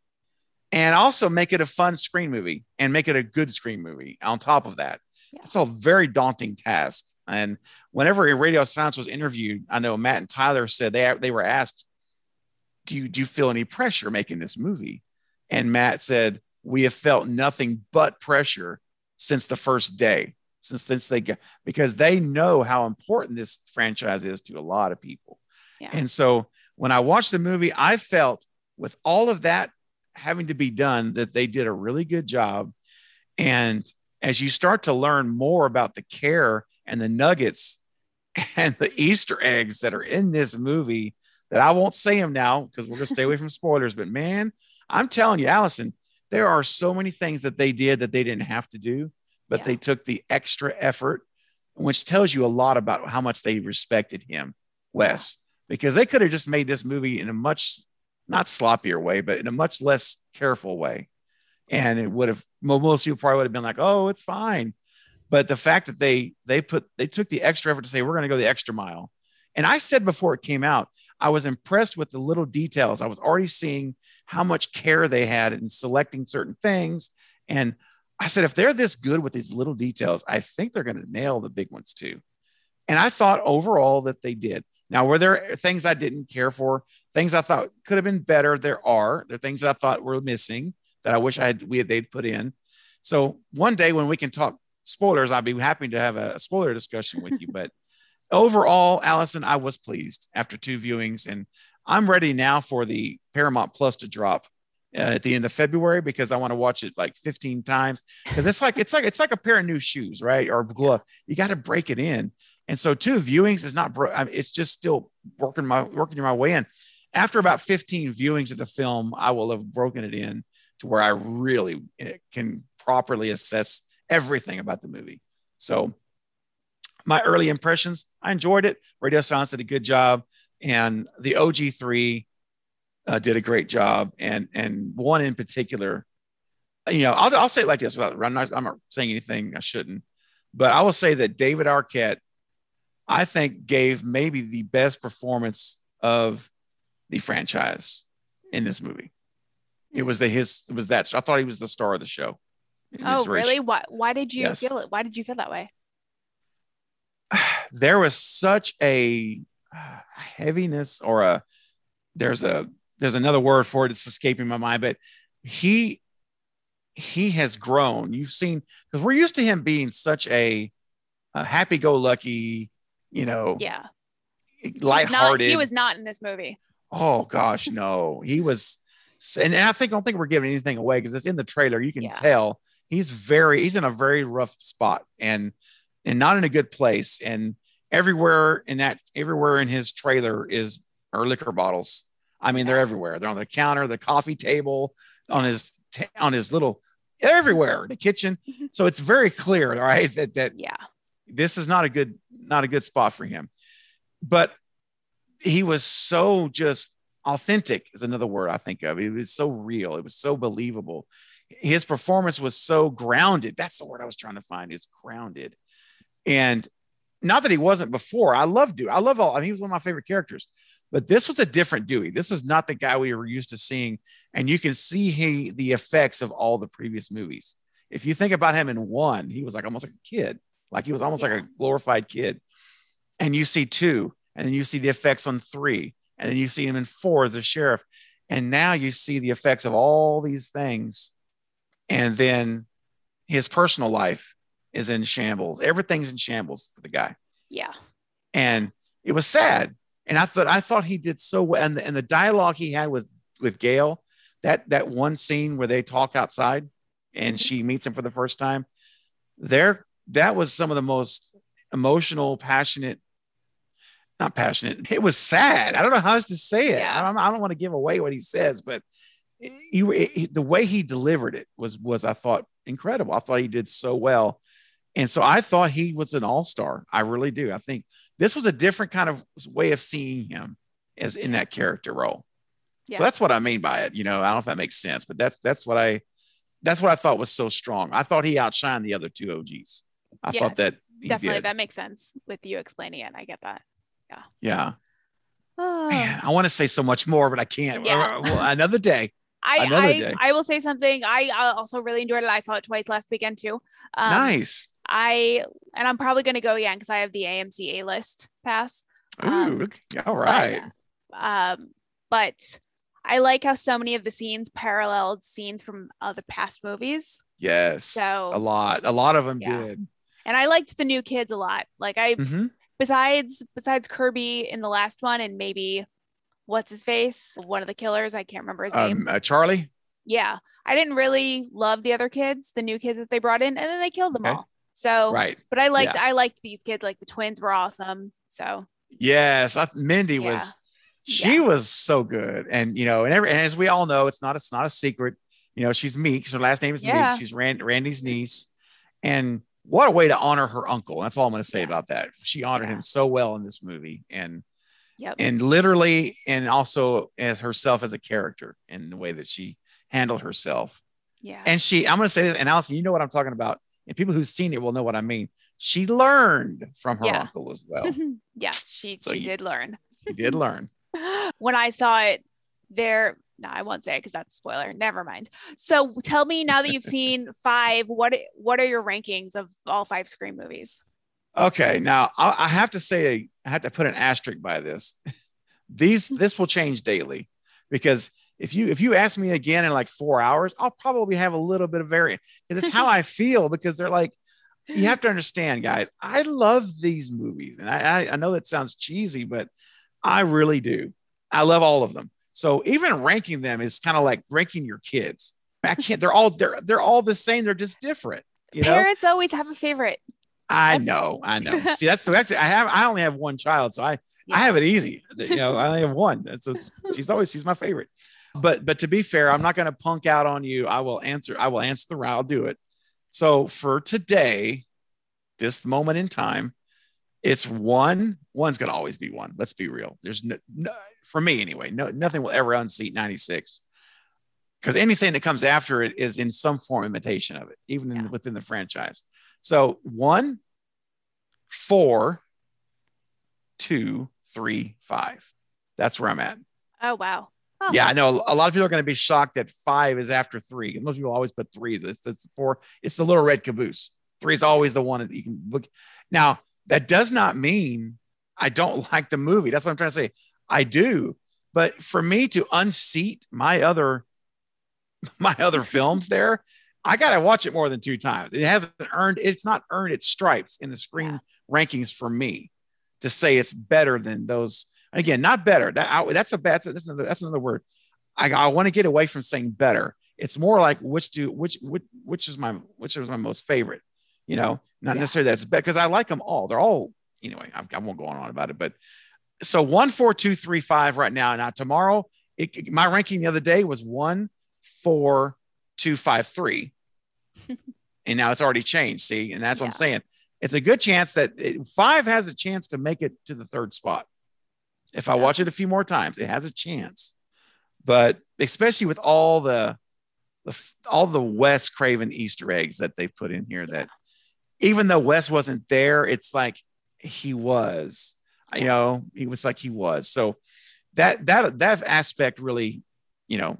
and also make it a fun Scream movie and make it a good Scream movie. On top of that, Yeah. it's a very daunting task. And whenever Radio Silence was interviewed, I know Matt and Tyler said they they were asked, "Do you do you feel any pressure making this movie?" And Matt said, "We have felt nothing but pressure since the first day, since since they got because they know how important this franchise is to a lot of people." Yeah. And so when I watched the movie, I felt with all of that having to be done that they did a really good job. And as you start to learn more about the care and the nuggets and the Easter eggs that are in this movie, that I won't say them now because we're going to stay away from spoilers. But man, I'm telling you, Allison, there are so many things that they did that they didn't have to do, but Yeah. they took the extra effort, which tells you a lot about how much they respected him, Wes, because they could have just made this movie in a much not sloppier way, but in a much less careful way. And it would have most people probably would have been like, oh, it's fine. But the fact that they they put they took the extra effort to say we're going to go the extra mile. And I said before it came out, I was impressed with the little details. I was already seeing how much care they had in selecting certain things. And I said, if they're this good with these little details, I think they're going to nail the big ones too. And I thought overall that they did. Now, were there things I didn't care for? Things I thought could have been better? There are. There are things that I thought were missing that I wish I had we had they'd put in. So one day when we can talk spoilers, I'd be happy to have a spoiler discussion with you. But overall, Allison, I was pleased after two viewings, and I'm ready now for the Paramount Plus to drop uh, at the end of February because I want to watch it like 15 times because it's like it's like it's like a pair of new shoes, right? Or glove. You got to break it in, and so two viewings is not. Bro- I mean, it's just still working my working my way in. After about 15 viewings of the film, I will have broken it in to where I really eh, can properly assess everything about the movie. So my early impressions, I enjoyed it. Radio Silence did a good job, and the OG3 uh, did a great job, and and one in particular, you know, I'll, I'll say it like this without I'm not, I'm not saying anything I shouldn't, but I will say that David Arquette, I think, gave maybe the best performance of the franchise in this movie. It was the his it was that I thought he was the star of the show. Oh, really? Why? Why did you Yes. feel it? Why did you feel that way? there was such a uh, heaviness or a there's a there's another word for it it's escaping my mind but he he has grown you've seen because we're used to him being such a, a happy-go-lucky you know Yeah. He was not- lighthearted He was not in this movie. oh gosh no he was and i think i don't think we're giving anything away because it's in the trailer you can Yeah. tell he's very he's in a very rough spot and and not in a good place and everywhere in that everywhere in his trailer is are liquor bottles i mean they're everywhere. They're on the counter the coffee table on his ta- on his little everywhere the kitchen. Mm-hmm. So it's very clear all right that that Yeah. this is not a good not a good spot for him. But he was so just authentic is another word i think of. It was so real. It was so believable. His performance was so grounded. That's the word i was trying to find is grounded. And not that he wasn't before. I love dewey i love all I mean, he was one of my favorite characters but this was a different dewey. This is not the guy we were used to seeing and you can see he the effects of all the previous movies. If you think about him in one he was like almost like a kid. Like he was almost like a glorified kid. And you see two and then you see the effects on three and then you see him in four as the sheriff. And now you see the effects of all these things and then his personal life is in shambles. Everything's in shambles for the guy. Yeah. and it was sad And I thought I thought he did so well. And the, and the dialogue he had with with Gale, that that one scene where they talk outside and she meets him for the first time, there that was some of the most emotional, passionate. Not passionate. It was sad. I don't know how else to say it. I don't. I don't want to give away what he says, but he- the way he delivered it was was I thought incredible. I thought he did so well, and so I thought he was an all star. I really do. I think this was a different kind of way of seeing him as in that character role. Yeah. So that's what I mean by it. You know, I don't know if that makes sense, but that's that's what I that's what I thought was so strong. I thought he outshined the other two OGs. I Yeah, thought that Definitely, did. that makes sense with you explaining it. I get that. yeah. Oh. Man, I want to say so much more, but I can't. Yeah. Another day. I, I. I will say something. I uh, also really enjoyed it. I saw it twice last weekend too. Um, nice. I and I'm probably going to go again because I have the AMC A list pass. Ooh, um, okay. all right. Um, but I like how so many of the scenes paralleled scenes from other past movies, Yes. So- a lot. A lot of them Yeah. did. and I liked the new kids a lot. Like I, Mhm. besides besides Kirby in the last one, and maybe what's his face, one of the killers. I can't remember his name. Um, uh, Charlie. Yeah, I didn't really love the other kids, the new kids that they brought in, and then they killed them Okay. all. So, Right. but I liked I liked these kids. Like the twins were awesome. So Yes. I, Mindy Yeah. was. She was so good, and you know, and, every, and as we all know, it's not it's not a secret. You know, she's Meeks. Her last name is Yeah. Meeks. She's Rand, Randy's niece, and what a way to honor her uncle. That's all I'm going to say Yeah. about that. She honored Yeah. him so well in this movie, and yep. and literally, and also as herself as a character in the way that she handled herself. yeah. And she, I'm going to say this, and Allison, you know what I'm talking about, and people who've seen it will know what I mean. She learned from her Yeah. uncle as well. yes, she So she you- did learn. She did learn. when I saw it, there. No, I won't say it because that's a spoiler. Never mind. So tell me now that you've seen five, what what are your rankings of all five Scream movies? Okay, now I, I have to say I have to put an asterisk by this. These this will change daily because if you if you ask me again in like four hours, I'll probably have a little bit of variant. And it's how I feel because they're like you have to understand, guys. I love these movies, and I, I I know that sounds cheesy, but I really do. I love all of them. So even ranking them is kind of like ranking your kids. I can't. They're all they're they're all the same. They're just different. You know. Parents always have a favorite. I know, I know. See, that's the actually I have I only have one child, so I Yeah. I have it easy. You know, I only have one. So it's she's always she's my favorite. But but to be fair, I'm not going to punk out on you. I will answer. I will answer the route. I'll do it. So for today, this moment in time, it's one. One's going to always be one. Let's be real. There's no, no for me anyway. No, nothing will ever unseat 96 because anything that comes after it is in some form imitation of it, even in, within the franchise. So one, four, two, three, five. That's where I'm at. Oh wow. Oh, Yeah, I know a lot of people are going to be shocked that five is after three. Most people always put three. This, this four. It's the little red caboose. Three is always the one that you can look. Now that does not mean I don't like the movie. That's what I'm trying to say. I do, but for me to unseat my other my other films there, I got to watch it more than two times. It hasn't earned. It's not earned its stripes in the Scream rankings for me to say it's better than those. Again, not better. That that's a bad. That's another. That's another word. I, I want to get away from saying better. It's more like which do which which which is my which is my most favorite. You know, not Yeah. necessarily that's better because I like them all. They're all anyway. I, I won't go on about it, but so one, four, two, three, five right now. Now tomorrow, it, my ranking the other day was one, four, two, five, three, and now it's already changed. See, and that's what I'm saying. It's a good chance that it, five has a chance to make it to the third spot. If I Yeah. watch it a few more times, it has a chance. But especially with all the, the all the Wes Craven Easter eggs that they put in here, that even though Wes wasn't there, it's like he was. You know, he was like he was. So that that that aspect really, you know,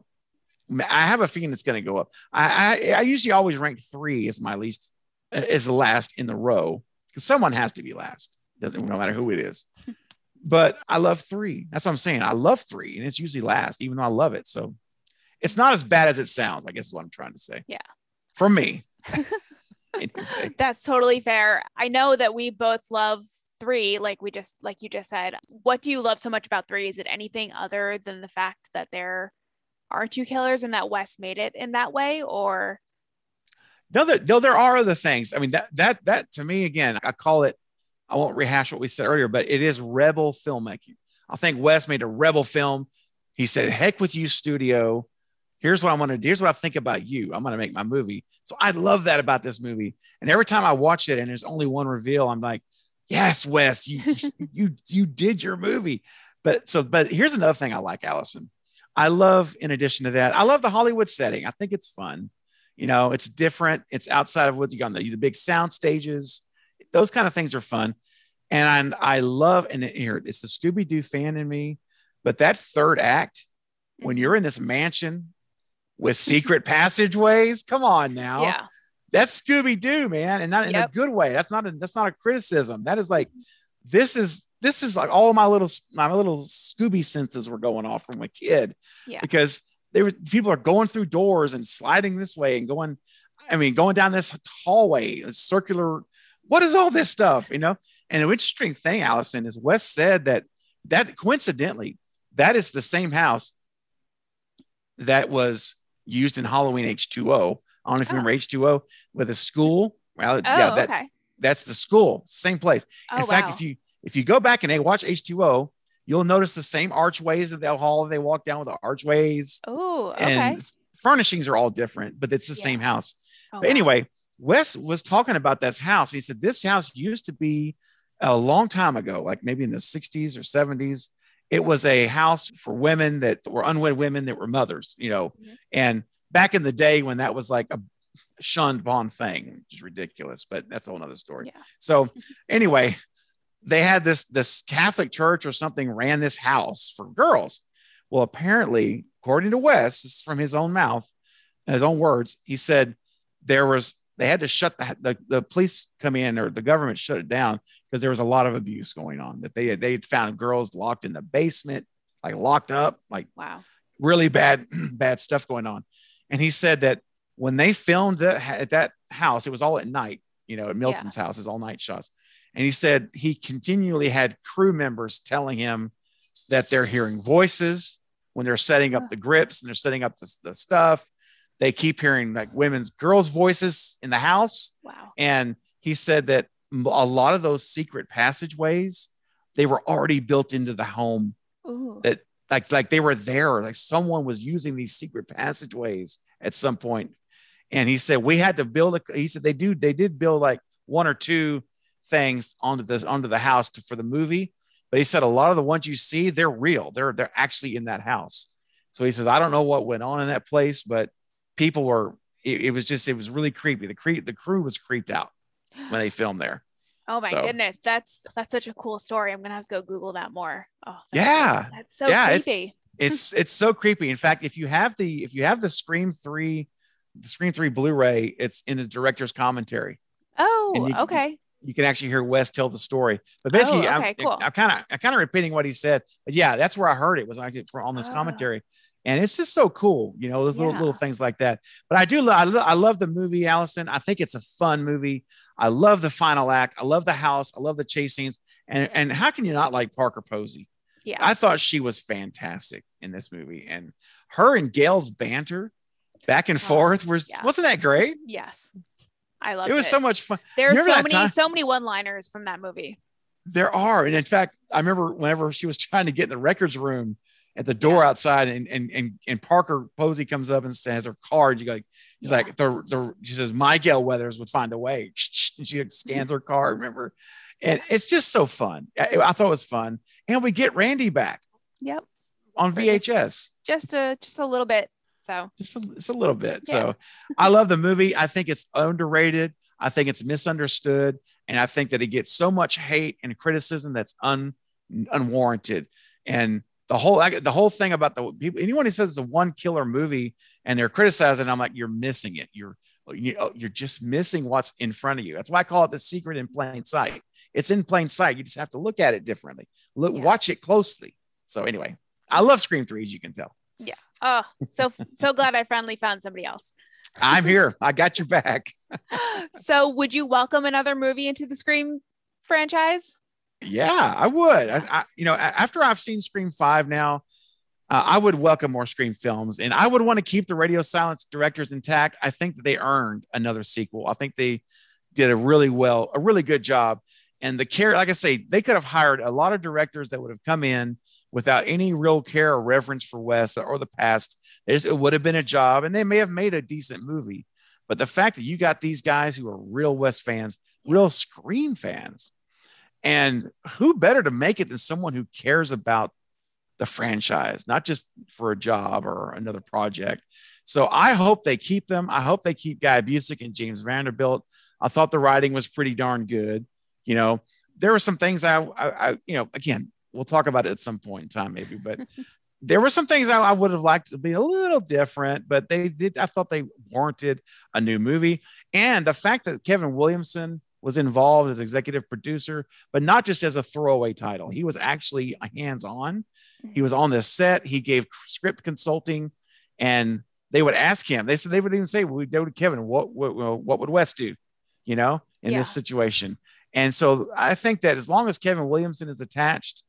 I have a feeling it's going to go up. I, I I usually always rank three as my least as the last in the row because someone has to be last, doesn't no matter who it is. But I love three. That's what I'm saying. I love three, and it's usually last, even though I love it. So it's not as bad as it sounds. I guess is what I'm trying to say. Yeah. For me. anyway. That's totally fair. I know that we both love three, like we just like you just said, what do you love so much about three? Is it anything other than the fact that there are two killers and that Wes made it in that way, or no, there, no, there are other things. I mean, that that that to me again, I call it. I won't rehash what we said earlier, but it is rebel filmmaking. I think Wes made a rebel film. He said, "Heck with you, studio. Here's what I'm gonna do. Here's what I think about you. I'm gonna make my movie." So I love that about this movie. And every time I watch it, and there's only one reveal, I'm like, "Yes, Wes, you you you did your movie." But so, but here's another thing I like, Allison. I love, in addition to that, I love the Hollywood setting. I think it's fun. You know, it's different. It's outside of what you got the, the big sound stages. Those kind of things are fun. And I, I love, and here it's the Scooby Doo fan in me. But that third act, when Mm-hmm. you're in this mansion with secret passageways, come on now. yeah, That's Scooby Doo, man, and not in Yep. a good way. That's not a that's not a criticism. That is like this is this is like all my little my little Scooby senses were going off from a kid Yeah. because they were people are going through doors and sliding this way and going, I mean, going down this hallway, a circular. What is all this stuff, you know? And an interesting thing, Allison, is Wes said that that coincidentally that is the same house that was used in Halloween H2O. I don't know if you Oh. remember H2O with a school. Well, oh, yeah, that, okay, that's the school, same place. oh in fact, if you if you go back and they watch H2O, you'll notice the same archways of the hall they walk down with the archways oh okay, and furnishings are all different, but it's the Yeah. same house. Oh, But wow. anyway, Wes was talking about this house. He said this house used to be a long time ago, like maybe in the 60s or 70s. It was a house for women that were unwed women that were mothers, you know. Mhm. And back in the day when that was like a shunned upon thing, which is ridiculous, but that's a whole nother story. Yeah. So anyway, they had this this Catholic church or something ran this house for girls. Well, apparently, according to Wes, this is from his own mouth, his own words, he said there was they had to shut the the, the police come in or the government shut it down because there was a lot of abuse going on. That they had they had found girls locked in the basement, like locked up, like wow, really bad bad stuff going on. And he said that when they filmed that at that house, it was all at night. You know, at Milton's house is all night shots. And he said he continually had crew members telling him that they're hearing voices when they're setting up the grips and they're setting up the, the stuff. They keep hearing like women's girls' voices in the house. wow, And he said that a lot of those secret passageways, they were already built into the home ooh, that like like they were there. Like someone was using these secret passageways at some point. And he said we had to build a he said they do they did build like one or two things onto this onto the house to, for the movie. But he said a lot of the ones you see they're real. They're they're actually in that house. So he says i don't know what went on in that place but people were it, it was just it was really creepy the cre- the crew was creeped out when they filmed there oh my so- goodness, that's that's such a cool story. I'm gonna have to go Google that more. Oh, that's Yeah. so, that's so Yeah, it's- creepy. it's it's so creepy. In fact, if you have the if you have the Scream three, the Scream three Blu-ray, it's in the director's commentary. Oh, you- okay, You can actually hear Wes tell the story. But basically, Oh, okay, I'm, cool. I'm kind of I'm kind of repeating what he said. But yeah, that's where I heard it was like for on this Ah. commentary, and it's just so cool. You know, those little Yeah. little things like that. But I do I, lo- I love the movie, Allison. I think it's a fun movie. I love the final act. I love the house. I love the chase scenes. And and how can you not like Parker Posey? yeah, I thought she was fantastic in this movie, and her and Gale's banter back and Oh, forth was yeah. wasn't that great? yes, I love it It was so much fun. There's remember so many time? so many one-liners from that movie. There are, and in fact, I remember whenever she was trying to get in the records room at the door outside, and and and, and Parker Posey comes up and says her card. You go, he's Yeah. like the the she says my Gale Weathers would find a way, and she like scans her card. Remember, and it's just so fun. I, I thought it was fun, and we get Randy back Yep, on VHS. just a just a little bit. So just a, just a little bit. Yeah. So I love the movie. I think it's underrated. I think it's misunderstood, and I think that it gets so much hate and criticism that's un, unwarranted. And the whole the whole thing about the people, anyone who says it's a one killer movie and they're criticizing, I'm like, you're missing it. You're you, oh, you're just missing what's in front of you. That's why I call it the secret in plain sight. It's in plain sight. You just have to look at it differently. Look, Yeah. watch it closely. So anyway, I love Scream Three, as you can tell. Yeah. Oh, so so glad I finally found somebody else. I'm here. I got your back. so would you welcome another movie into the Scream franchise? Yeah, I would. I, I, you know, after I've seen Scream Five now, uh, I would welcome more Scream films, and I would want to keep the Radio Silence directors intact. I think that they earned another sequel. I think they did a really well, a really good job. And the care, like I say, they could have hired a lot of directors that would have come in without any real care or reverence for Wes or the past. it would have been a job, and they may have made a decent movie. But the fact that you got these guys who are real Wes fans, real Scream fans, and who better to make it than someone who cares about the franchise, not just for a job or another project. So I hope they keep them. I hope they keep Guy Busick and James Vanderbilt. I thought the writing was pretty darn good. You know, there were some things I, I, I you know, again, we'll talk about it at some point in time, maybe, but there were some things I, I, would have liked to be a little different, but they did. I thought they warranted a new movie. And the fact that Kevin Williamson was involved as executive producer, but not just as a throwaway title. He was actually hands on. He was on this set. He gave script consulting, and they would ask him. They said they would even say, "We go to Kevin. What what what would Wes do?" You know, in yeah. this situation. And so I think that as long as Kevin Williamson is attached,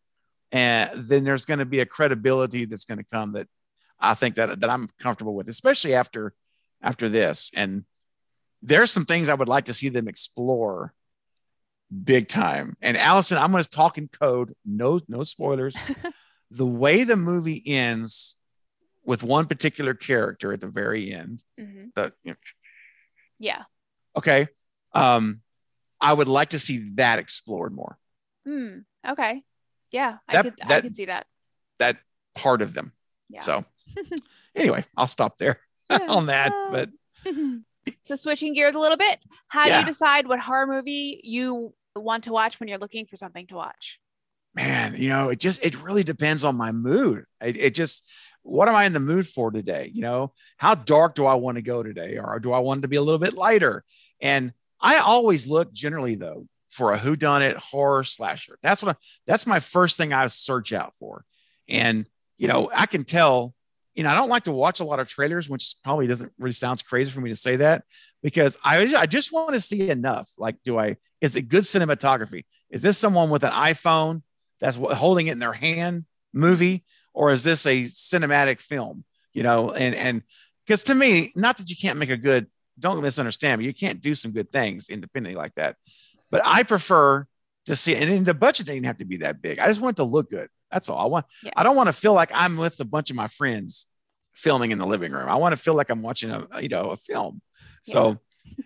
and uh, then there's going to be a credibility that's going to come that I think that that I'm comfortable with, especially after after this. And there's some things I would like to see them explore big time. And Allison, I'm going to talk in code. No, no spoilers. the way the movie ends with one particular character at the very end. Mm-hmm. The, you know, yeah. Okay. Um, I would like to see that explored more. Hmm. Okay. Yeah, that, I could. That, I could see that. That part of them. Yeah. So, anyway, I'll stop there yeah. on that. But so switching gears a little bit, how yeah. do you decide what horror movie you want to watch when you're looking for something to watch? Man, you know, it just it really depends on my mood. It, it just what am I in the mood for today? You know, how dark do I want to go today, or do I want to be a little bit lighter? And I always look generally though for a whodunit horror slasher. That's what I, that's my first thing I search out for. And you know, I can tell you know, I don't like to watch a lot of trailers, which probably doesn't really sounds crazy for me to say that because I, I just want to see enough. Like, do I, is it good cinematography? Is this someone with an iPhone that's holding it in their hand movie, or is this a cinematic film? You know, and, and because to me, not that you can't make a good, don't misunderstand me, you can't do some good things independently like that. But I prefer to see, and the budget didn't have to be that big. I just want it to look good. That's all I want. Yeah. I don't want to feel like I'm with a bunch of my friends filming in the living room. I want to feel like I'm watching a you know a film. So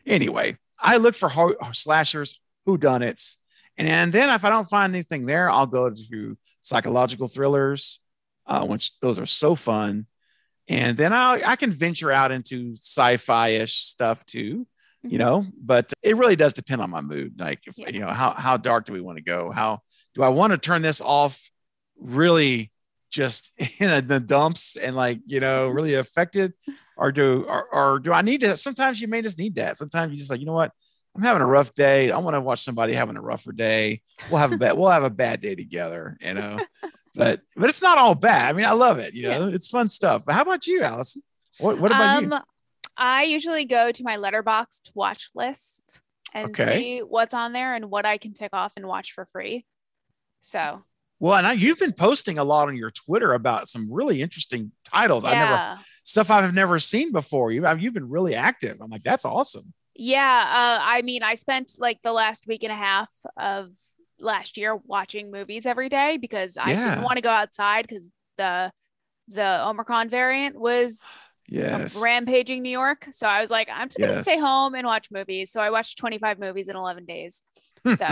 anyway, I look for ho- slashers, who done it, and then if I don't find anything there, I'll go to psychological thrillers, uh, which those are so fun. And then I I can venture out into sci-fi ish stuff too you mm-hmm. know but it really does depend on my mood like if, yeah. you know how how dark do we want to go how do i want to turn this off really just in the dumps and like you know really affected or do or, or do i need to sometimes you may just need that. Sometimes you just like you know what? I'm having a rough day. I want to watch somebody having a rougher day. We'll have a bad we'll have a bad day together you know? But but it's not all bad. I mean i love it you know? Yeah. it's fun stuff. But how about you allison? What, what about um, you i usually go to my Letterboxd watch list and okay. see what's on there and what i can tick off and watch for free. So well, and I, you've been posting a lot on your Twitter about some really interesting titles. Yeah. I never stuff I've never seen before. You you've been really active. I'm like, that's awesome. Yeah, uh, I mean, I spent like the last week and a half of last year watching movies every day because I yeah. didn't want to go outside because the the Omicron variant was yes. rampaging New York. So I was like, I'm just gonna stay home and watch movies. So I watched 25 movies in 11 days. So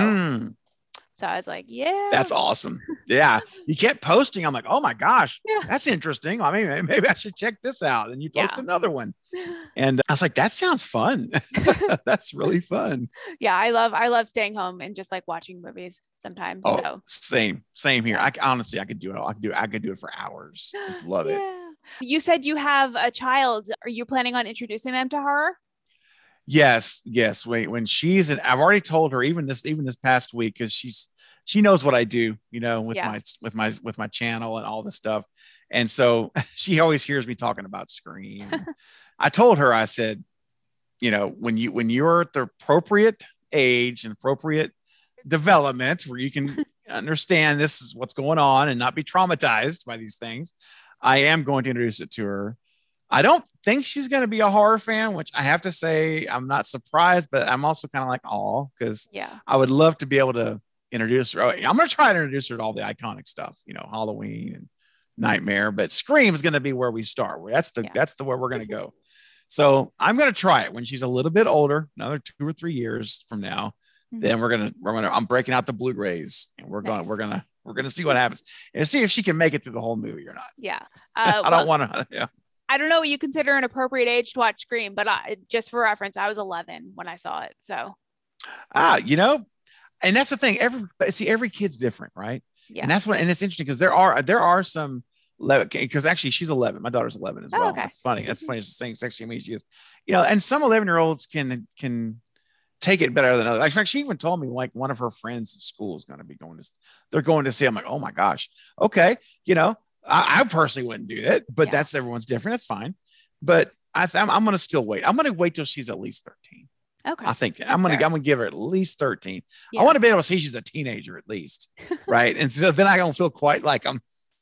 so I was like, yeah. That's awesome. Yeah. You kept posting. I'm like, oh my gosh, yeah. that's interesting. I mean, maybe I should check this out. And you post yeah. another one. And I was like, that sounds fun. that's really fun. Yeah. I love, I love staying home and just like watching movies sometimes. Oh, so same, same here. I honestly, I could do it. I could do, I could do it for hours. Just love yeah. it. You said you have a child. Are you planning on introducing them to horror? Yes, yes. When when she's and I've already told her even this even this past week because she's she knows what I do, you know, with yeah. my with my with my channel and all this stuff. And so she always hears me talking about Scream. I told her, I said, you know, when you when you're at the appropriate age and appropriate development where you can understand this is what's going on and not be traumatized by these things, I am going to introduce it to her. I don't think she's going to be a horror fan, which I have to say I'm not surprised, but I'm also kind of like, oh, because Yeah. I would love to be able to introduce her. Oh, I'm going to try to introduce her to all the iconic stuff, you know, Halloween and Nightmare, but Scream is going to be where we start. That's the Yeah. that's the where we're going to go. So I'm going to try it when she's a little bit older, another two or three years from now. Mhm. Then we're gonna we're gonna I'm breaking out the Blu-rays and we're going to we're gonna we're gonna see what happens and see if she can make it through the whole movie or not. Yeah. Uh, I well, don't want to. Yeah. I don't know what you consider an appropriate age to watch Scream, but I, just for reference, I was 11 when I saw it. So Ah, you know, and that's the thing. Every see, every kid's different, right? Yeah. And that's what, and it's interesting because there are there are some because actually she's 11. My daughter's 11 as well. Oh, well. okay. That's funny. That's funny. It's the same sex she means she is. You know, and some 11 year olds can can take it better than others. In fact, she even told me like one of her friends at school is going to be going to. They're going to see. I'm like, oh my gosh. Okay, you know, I, I personally wouldn't do that, but Yeah. that's everyone's different. That's fine. But I th- I'm, I'm going to still wait. I'm going to wait till she's at least 13. okay. I think That's I'm gonna fair. I'm gonna give her at least 13. Yeah. I want to be able to see she's a teenager at least, right? And so then I don't feel quite like I'm.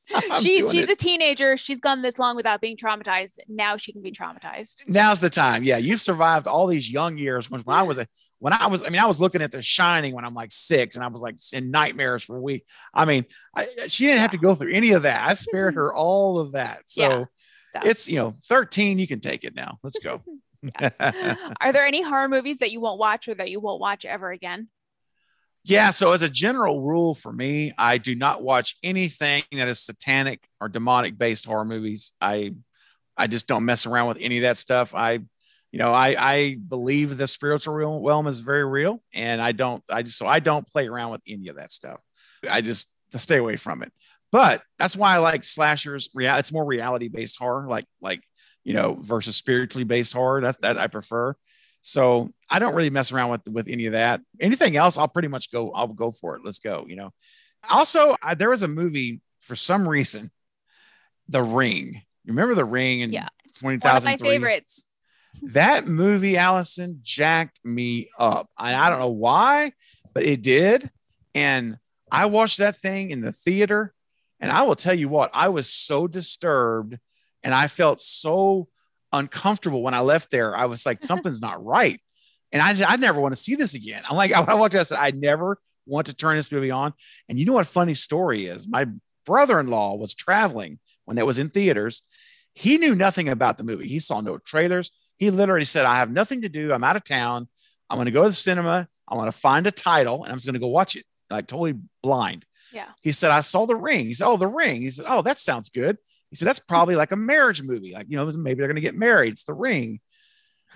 She's she's it. a teenager. She's gone this long without being traumatized. Now she can be traumatized. Now's the time. Yeah, you've survived all these young years. When, when I was a when I was I mean I was looking at The Shining when I'm like six, and I was like in nightmares for a week. I mean, I, she didn't have to go through any of that. I spared her all of that. So Yeah. So it's you know 13. You can take it now. Let's go. are there any horror movies that you won't watch or that you won't watch ever again? Yeah. So, as a general rule for me, I do not watch anything that is satanic or demonic based horror movies. I, I just don't mess around with any of that stuff. I, you know, I, I believe the spiritual realm is very real, and I don't, I just, so I don't play around with any of that stuff. I just stay away from it. But that's why I like slashers. Real, it's more reality based horror, like, like, you know, versus spiritually based horror. That that I prefer. So I don't really mess around with with any of that. Anything else, I'll pretty much go. I'll go for it. Let's go. You know. Also, I, there was a movie for some reason, The Ring. You remember The Ring? and Yeah, twenty One of my favorites. That movie, Allison, jacked me up. I, I don't know why, but it did. And I watched that thing in the theater, and I will tell you what, I was so disturbed, and I felt so uncomfortable when I left there. I was like, something's not right. And I, I never want to see this again. I'm like, I walked out, I said, I never want to turn this movie on. And you know what funny story is? My brother-in-law was traveling when it was in theaters. He knew nothing about the movie. He saw no trailers. He literally said, I have nothing to do. I'm out of town. I'm going to go to the cinema. I want to find a title and I'm just going to go watch it, like totally blind. Yeah. He said, I saw the ring. He said, Oh, the ring. He said, Oh, that sounds good. He said, That's probably like a marriage movie. Like, you know, maybe they're going to get married. It's the ring.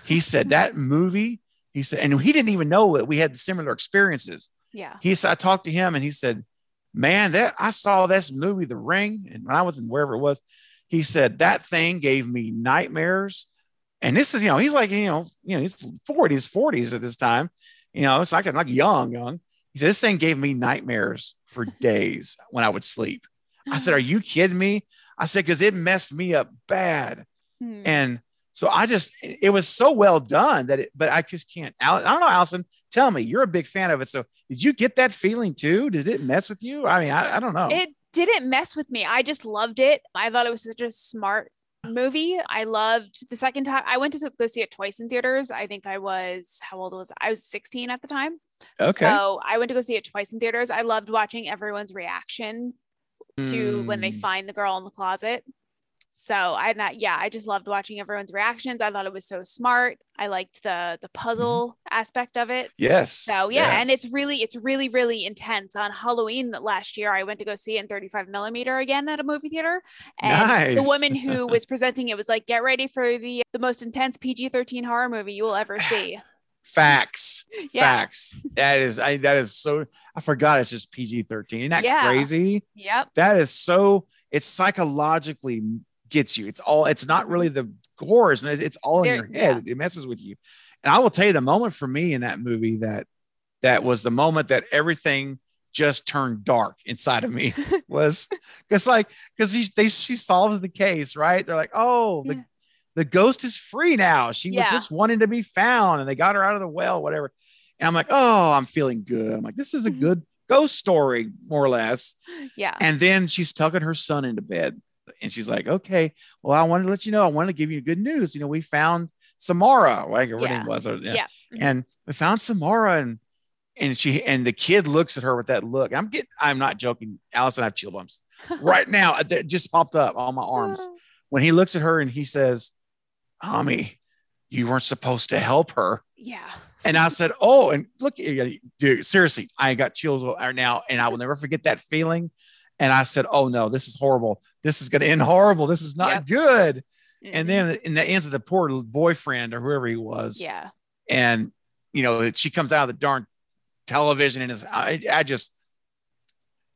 He said, That movie, he said, and he didn't even know that we had similar experiences. Yeah. He said, I talked to him and he said, Man, that I saw this movie, The Ring, and when I was in wherever it was, he said that thing gave me nightmares. And this is, you know, he's like, you know, you know, he's 40s, 40s at this time. You know, it's like like young, young. He said, This thing gave me nightmares for days when I would sleep. I said, Are you kidding me? I said, because it messed me up bad. Hmm. And so I just, it was so well done that it, but I just can't. I don't know, Allison, tell me, you're a big fan of it. So did you get that feeling too? Did it mess with you? I mean, I, I don't know. It didn't mess with me. I just loved it. I thought it was such a smart movie. I loved the second time I went to go see it twice in theaters. I think I was how old was I? I was 16 at the time. okay. So I went to go see it twice in theaters. I loved watching everyone's reaction to when they Mm. find the girl in the closet. So I not yeah, I just loved watching everyone's reactions. I thought it was so smart. I liked the the puzzle aspect of it. Yes. So yeah, and it's really it's really really intense. On Halloween last year, I went to go see it in 35 millimeter again at a movie theater, and the woman who was presenting it was like, "Get ready for the the most intense PG-13 horror movie you will ever see." Facts. Yeah. Facts. That is, I, that is so, I forgot it's just PG 13. Isn't that Yeah. crazy? Yep. That is so, it psychologically gets you. It's all, it's not really the gore, it's, it's all in your head. It messes with you. And I will tell you the moment for me in that movie that, that was the moment that everything just turned dark inside of me was because like because he they she solves the case right they're like oh the Yeah. The ghost is free now she Yeah. was just wanting to be found and they got her out of the well whatever And I'm like, oh, I'm feeling good. I'm like, this is a Mhm. good ghost story, more or less. Yeah. And then she's tucking her son into bed. And she's like, okay, well, I wanted to let you know, I wanted to give you good news. You know, we found Samara, like her Yeah. name was. or- Yeah. Mhm. And we found Samara and and she and the kid looks at her with that look. I'm getting, I'm not joking. Allison, I have chill bumps right now. It just popped up on my arms when he looks at her and he says, Mommy, you weren't supposed to help her. Yeah. And I said, Oh, and look, dude, seriously, I got chills right now, and I will never forget that feeling. And I said, Oh no, this is horrible. This is going to end horrible. This is not Yep. good. Mhm. And then in the ends of the poor boyfriend or whoever he was, yeah. and you know, she comes out of the darn television and is I, I just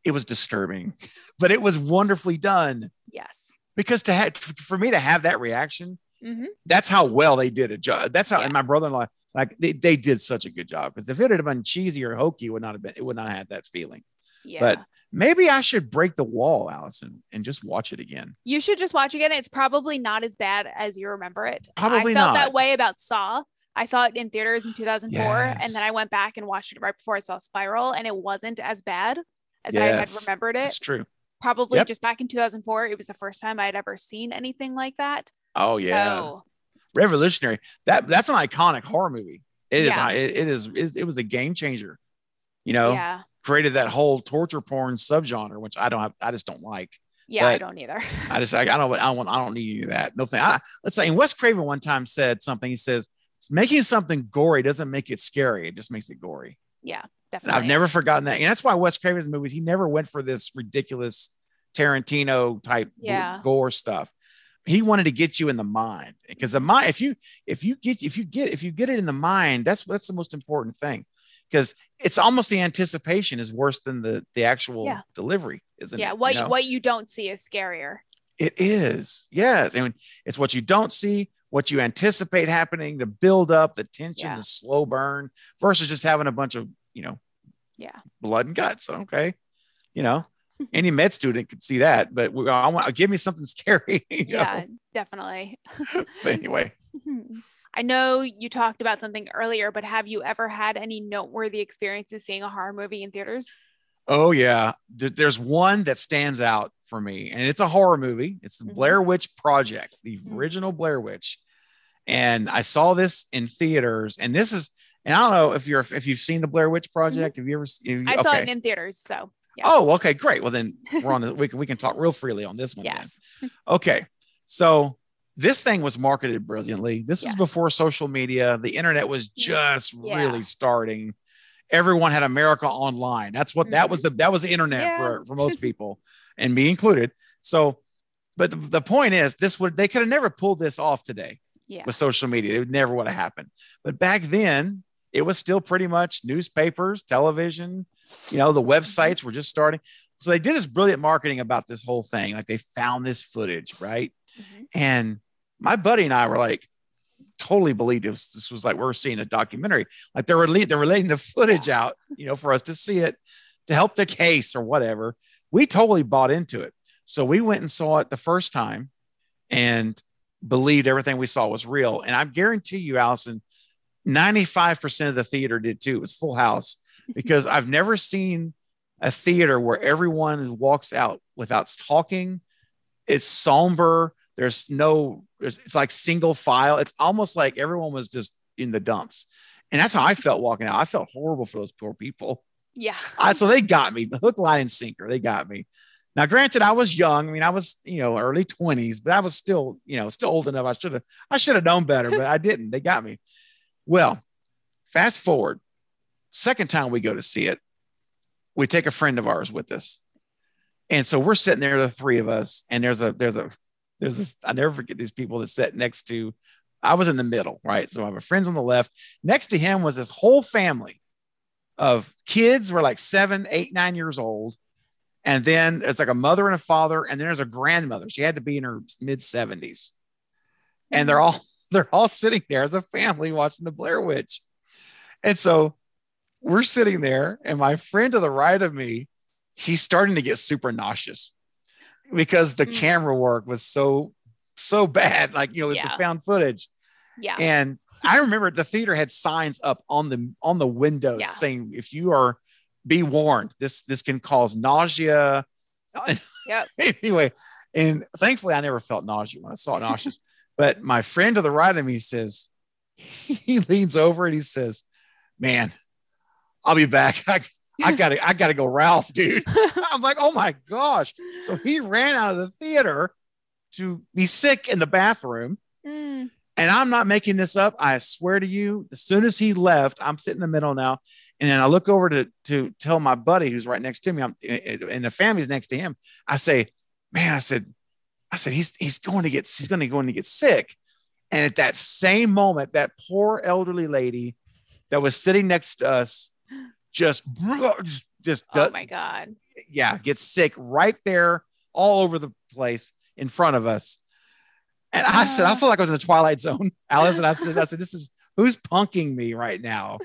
it was disturbing, but it was wonderfully done Yes. because to have for me to have that reaction hmm that's how well they did a job. That's how Yeah. and my brother-in-law like they, they did such a good job because if it had been cheesy or hokey, it would not have been it would not have had that feeling. Yeah. But maybe I should break the wall, Allison, and just watch it again. you should just watch again. It's probably not as bad as you remember it. Probably I felt not. that way about Saw. I saw it in theaters in 2004, Yes. and then I went back and watched it right before I saw Spiral, and it wasn't as bad as I had remembered it. It's true. Probably Yep. just back in 2004, it was the first time I had ever seen anything like that. Oh yeah. So, Revolutionary. That that's an iconic horror movie. It is. Yeah. It, it is. It, was a game changer. You know, yeah, created that whole torture porn subgenre, which I don't have. I just don't like. yeah, I don't either. I just I, I don't I don't want I don't need any of that. No thing. I, let's say and Wes Craven one time said something. He says making something gory doesn't make it scary. It just makes it gory. Yeah, definitely. I've never forgotten that. And that's why Wes Craven's movies, he never went for this ridiculous Tarantino type Yeah. gore stuff. He wanted to get you in the mind because the mind, if you if you get if you get if you get it in the mind, that's that's the most important thing. Because it's almost the anticipation is worse than the the actual Yeah. delivery, isn't it? yeah, it? what You you, know? what you don't see is scarier. It is. Yes. I mean, it's what you don't see, what you anticipate happening, the build up, the tension, Yeah. the slow burn versus just having a bunch of, you know, Yeah. blood and guts. Okay. You know, any med student could see that, but we, I want give me something scary. you know? Yeah, definitely. But anyway, I know you talked about something earlier, but have you ever had any noteworthy experiences seeing a horror movie in theaters? oh yeah, there's one that stands out for me, and it's a horror movie. It's the Mhm. Blair Witch Project, the Mhm. original Blair Witch, and I saw this in theaters. And this is, and I don't know if you're if you've seen the Blair Witch mm-hmm. Project. Have you ever? Have you, I saw okay. it in theaters, so yeah. Oh, okay, great. Well, then we're on. The, we can we can talk real freely on this one. then. yes. Okay. So this thing was marketed brilliantly. This Yes. is before social media. The internet was just Yeah. really starting. Everyone had America online. That's what that was mm-hmm. the that was the internet Yeah. for, for most people, and me included. So, but the, the point is, this would they could have never pulled this off today Yeah. with social media. It would never would have happened. But back then, it was still pretty much newspapers, television, you know, the websites were just starting. So they did this brilliant marketing about this whole thing. Like they found this footage, right? Mhm. And my buddy and I were like, totally believed it was, this was like we're seeing a documentary. Like they're rela- they're relating the footage out, you know, for us to see it to help the case or whatever. We totally bought into it. So we went and saw it the first time and believed everything we saw was real. And I guarantee you, Allison, 95% of the theater did too. It was full house because I've never seen a theater where everyone walks out without talking. It's somber. There's no, there's, it's like single file. It's almost like everyone was just in the dumps. And that's how I felt walking out. I felt horrible for those poor people. Yeah. I, so they got me, the hook, line, and sinker. They got me. Now, granted, I was young. I mean, I was, you know, early 20s, but I was still, you know, still old enough. I should have, I should have known better, but I didn't. They got me. Well, fast forward, second time we go to see it, we take a friend of ours with us. And so we're sitting there, the three of us, and there's a, there's a, there's this, I never forget these people that sat next to, I was in the middle, right? So I have a friends on the left. Next to him was this whole family of kids were like seven, eight, nine years old. And then it's like a mother and a father, and then there's a grandmother. She had to be in her mid 70s. And they're all they're all sitting there as a family watching the Blair Witch. And so we're sitting there, and my friend to the right of me, he's starting to get super nauseous because the Mm. camera work was so so bad, like you know, Yeah. the found footage. Yeah. And I remember the theater had signs up on the on the windows Yeah. saying if you are be warned, this this can cause nausea. Yep. anyway, and thankfully I never felt nausea when I saw it nauseous. But my friend to the right of me says, he leans over and he says, Man, I'll be back. I, I gotta, I gotta go Ralph, dude. I'm like, oh my gosh. So he ran out of the theater to be sick in the bathroom. Mm. And I'm not making this up. I swear to you, as soon as he left, I'm sitting in the middle now. And then I look over to, to tell my buddy who's right next to me, I'm, and the family's next to him. I say, man, I said, I said, he's, he's going to get, he's going to go to get sick. And at that same moment, that poor elderly lady that was sitting next to us just, just, just Oh my god. yeah, gets sick right there, all over the place in front of us. And I said, I oh. feel like I was in the Twilight Zone, Alice. And I said, I said, this is who's punking me right now.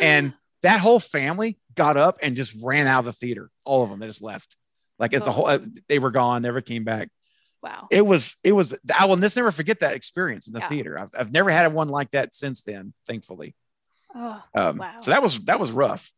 And that whole family got up and just ran out of the theater. All of them, they just left. Like if the oh. whole, uh, they were gone, never came back. Wow. It was, it was, I will just never forget that experience in the Yeah. theater. I've, I've never had one like that since then, thankfully. Oh, Um, Wow. So that was, that was rough.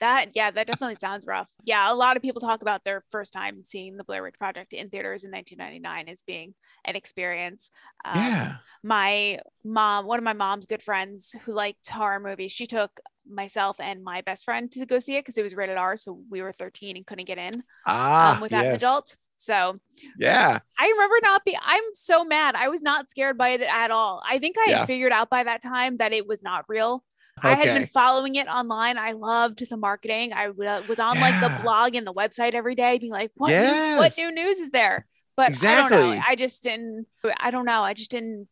that yeah, that definitely sounds rough. Yeah, a lot of people talk about their first time seeing the Blair Witch Project in theaters in 1999 as being an experience. Um, yeah. my mom, one of my mom's good friends who liked horror movies, she took myself and my best friend to go see it because it was rated R, so we were 13 and couldn't get in Ah, um, without an adult. So Yeah. I remember not be. I'm so mad. I was not scared by it at all. I think I Yeah. had figured out by that time that it was not real. I had been following it online. I loved the marketing. I was on like the blog and the website every day, being like, "What? New, what new news is there?" But I don't know. I just didn't. I don't know. I just didn't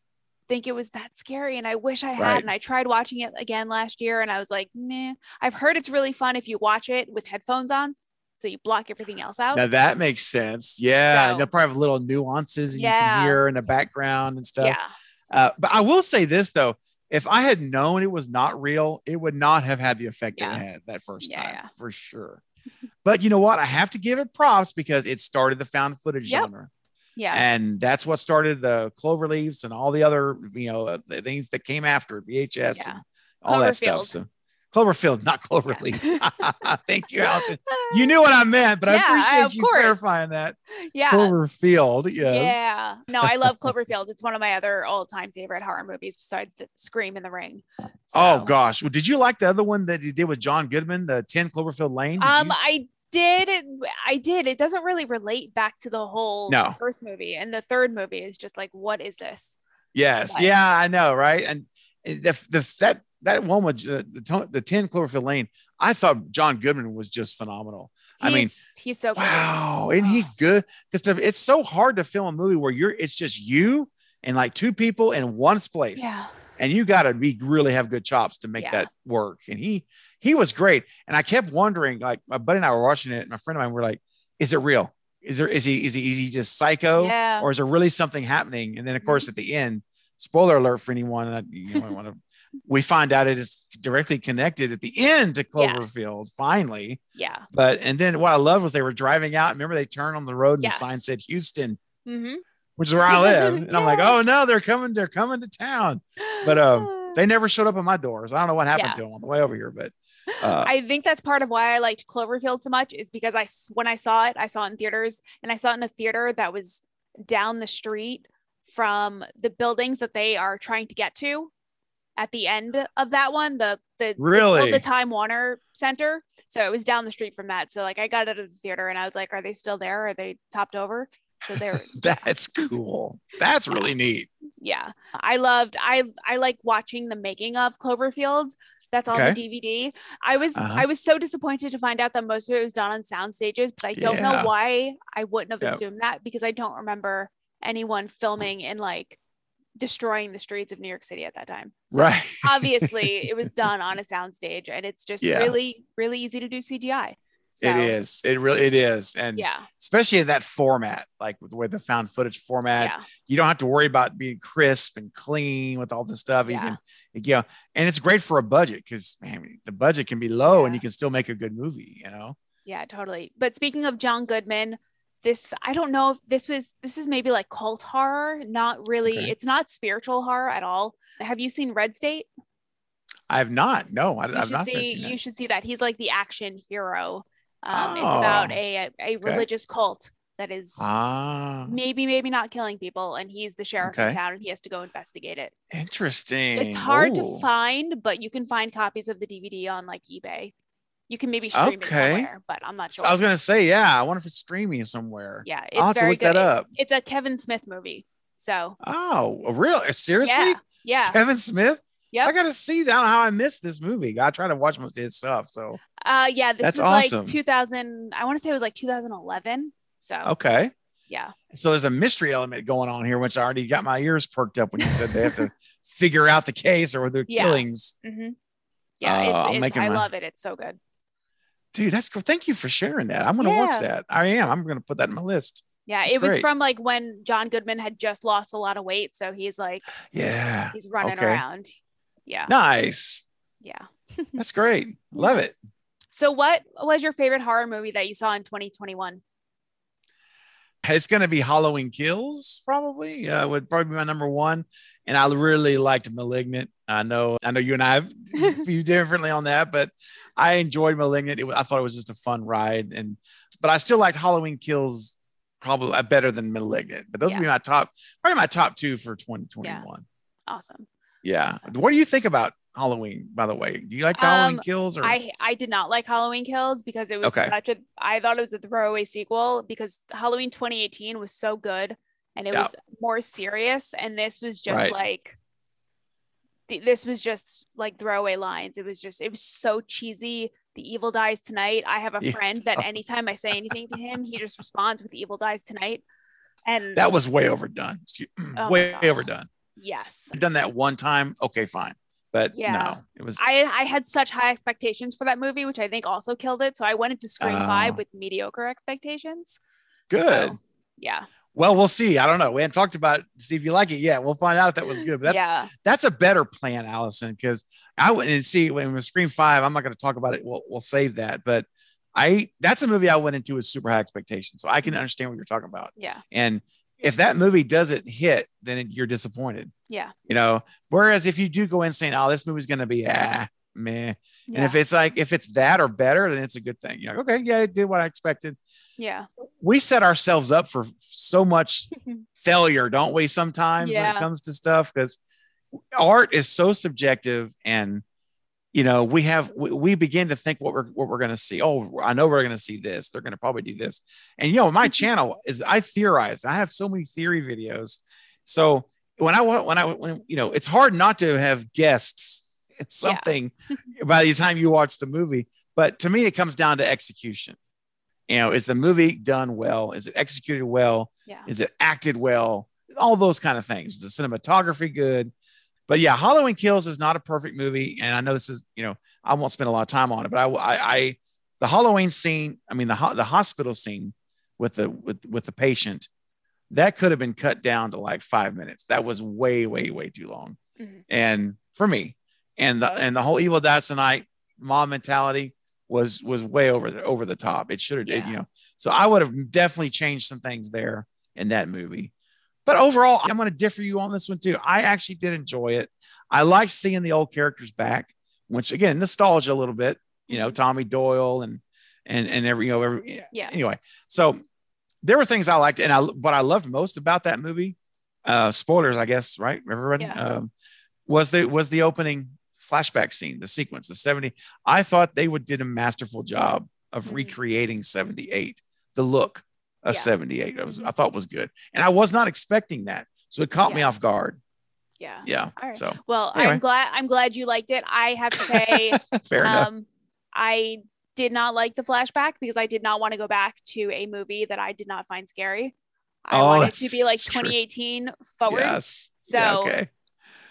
think it was that scary, and I wish I had. Right. And I tried watching it again last year, and I was like, "Meh." I've heard it's really fun if you watch it with headphones on, so you block everything else out. Now that makes sense. Yeah. So- they'll probably have little nuances you can hear in the background and stuff. yeah. Uh, but I will say this though. If I had known it was not real, it would not have had the effect that Yeah. it had that first Yeah, time yeah. for sure. but you know what? I have to give it props because it started the found footage Yep. genre. Yeah. And that's what started the clover leaves and all the other, you know, the things that came after VHS Yeah. and all that stuff. So Cloverfield, not Cloverleaf. Thank you, Allison. You knew what I meant, but Yeah, I appreciate of you course. clarifying that. yeah. Cloverfield, yes. Yeah. No, I love Cloverfield. It's one of my other all-time favorite horror movies besides the Scream in the Ring. Oh gosh. Well, did you like the other one that he did with John Goodman, the 10 Cloverfield Lane? Did Um, you- I did. I did. It doesn't really relate back to the whole No. first movie, and the third movie is just like, what is this? yes. but- Yeah, I know, right? And the, the that that one with uh, the the 10 Cloverfield Lane, I thought John Goodman was just phenomenal. I mean, He's- he's so good. Wow, isn't he good? Because it's so hard to film a movie where you're it's just you and like two people in one place. Yeah. and you got to be really have good chops to make Yeah. that work. And he he was great. And I kept wondering, like my buddy and I were watching it, and my friend of mine were like, "Is it real? Is there is he is he is he just psycho, Yeah. or is there really something happening?" And then of course at the end, spoiler alert for anyone, I, you know, want to. We find out it is directly connected at the end to Yes. Cloverfield, finally. Yeah. But and then what I love was they were driving out. Remember, they turned on the road and Yes. the sign said Houston, Mm-hmm. which is where I live. And I'm like, oh no, they're coming, they're coming to town. But um, they never showed up at my doors. I don't know what happened Yeah. to them on the way over here, but uh, I think that's part of why I liked Cloverfield so much is because I when I saw it, I saw it in theaters and I saw it in a theater that was down the street from the buildings that they are trying to get to at the end of that one, the the Really? the Time Warner Center. So it was down the street from that. So like I got out of the theater and I was like, are they still there? Are they topped over? So they're that's cool. That's really neat. yeah i loved i i like watching the making of cloverfield that's on Okay. the dvd i was Uh-huh. i was so disappointed to find out that most of it was done on sound stages but i don't Yeah. know why i wouldn't have Yep. assumed that because i don't remember anyone filming in like destroying the streets of new york city at that time So right. obviously it was done on a sound stage and it's just Yeah. really really easy to do cgi so, It is. It really it is. And yeah especially in that format, like with, with the found footage format, yeah you don't have to worry about being crisp and clean with all this stuff. You Yeah. can, you know, and it's great for a budget because man, the budget can be low and you can still make a good movie, you know? Yeah, totally. But speaking of John Goodman, this I don't know if this was this is maybe like cult horror, not really. Okay. It's not spiritual horror at all. Have you seen Red State? I have not. No, I, i've not see seen you that. should see that. He's like the action hero. Um, it's Oh, about a a religious cult that is Ah, maybe maybe not killing people, and he's the sheriff Okay. in town, and he has to go investigate it. interesting. It's hard to find, but you can find copies of the DVD on like eBay. You can maybe stream it Okay. somewhere, but I'm not sure. I was gonna say, yeah. I wonder if it's streaming somewhere. yeah, it's I'll very good. up. It's a Kevin Smith movie. So Oh, real? Seriously? yeah, yeah, Kevin Smith? Yeah. I gotta see that how I missed this movie. I try to watch most of his stuff. So uh, yeah. This That's was awesome. like 2000. I want to say it was like 2011. So okay. yeah, So there's a mystery element going on here, which I already got my ears perked up when you said they have to figure out the case or their Yeah. killings. hmm yeah. Uh, it's, it's I my- love it. It's so good. Dude, that's cool. Thank you for sharing that. I'm gonna watch that. I am. I'm gonna put that in my list. Yeah, That's it was great. from like when John Goodman had just lost a lot of weight, so he's like Yeah. he's running Okay. around. Yeah, Nice. yeah. That's great. Love it. So, what was your favorite horror movie that you saw in 2021? It's going to be Halloween Kills, probably. Uh, would probably be my number one. And I really liked Malignant. I know, I know you and I have view differently on that, but I enjoyed Malignant. It, I thought it was just a fun ride, and but I still liked Halloween Kills probably uh, better than Malignant. But those would be my top, probably my top two for 2021. Awesome. Yeah. Awesome. What do you think about Halloween? By the way, do you like the Halloween Um, Kills? Or I I did not like Halloween Kills because it was Okay. such a I thought it was a throwaway sequel because Halloween 2018 was so good and it Yeah. was more serious and this was just Right. like th- this was just like throwaway lines. It was just it was so cheesy. The evil dies tonight. I have a Yeah. friend that anytime I say anything to him, he just responds with evil dies tonight. And that was way overdone. Excuse- Oh way overdone. yes. I've done that one time. Okay, fine. But Yeah. no, it was I, I had such high expectations for that movie, which I think also killed it. So I went into Scream Oh. 5 with mediocre expectations. good. So, yeah. Well, we'll see. I don't know. We haven't talked about it see if you like it yet. We'll find out if that was good. But that's yeah. that's a better plan, Allison, because I and see when Scream Five. I'm not going to talk about it. We'll we'll save that. But I that's a movie I went into with super high expectations, so I can mm-hmm. understand what you're talking about. Yeah. And if that movie doesn't hit, then you're disappointed. Yeah. You know. Whereas if you do go in saying, "Oh, this movie's going to be ah meh," Yeah. and if it's like if it's that or better, then it's a good thing. You're like, okay, yeah, it did what I expected. yeah. we set ourselves up for so much failure, don't we? Sometimes when it comes to stuff, because art is so subjective, and you know we have we, we begin to think what we're what we're going to see. Oh, I know we're going to see this. They're going to probably do this, and you know my mm-hmm. channel is I theorize. I have so many theory videos, so when I when I when you know it's hard not to have guests something by the time you watch the movie. But to me, it comes down to execution. You know, is the movie done well? Is it executed well? Yeah. Is it acted well? All those kind of things. Is the cinematography good? But yeah, Halloween Kills is not a perfect movie, and I know this is you know I won't spend a lot of time on it, but I I, I the Halloween scene, I mean the ho- the hospital scene with the with with the patient, that could have been cut down to like five minutes. That was way way way too long, Mhm. and for me, and the and the whole Evil Dies Tonight mob mentality was was way over the over the top. It should have, Yeah. you know. So I would have definitely changed some things there in that movie. But overall, I'm going to differ you on this one too. I actually did enjoy it. I like seeing the old characters back, which again, nostalgia a little bit. You know, Mhm. Tommy Doyle and and and every you know every Yeah. Anyway, so there were things I liked, and I what I loved most about that movie. Uh, spoilers, I guess, right? Everybody Yeah. um, was the was the opening flashback scene, the sequence, the 70. I thought they would did a masterful job of Mhm. recreating 78, the look of Yeah. 78. I was. I thought was good. And I was not expecting that. So it caught me off guard. Yeah. Yeah. All right. So Well, Anyway. I'm glad I'm glad you liked it. I have to say, fair enough. um, I did not like the flashback because I did not want to go back to a movie that I did not find scary. I Oh, wanted to be like that's true. 2018 forward. Yes. So yeah, okay.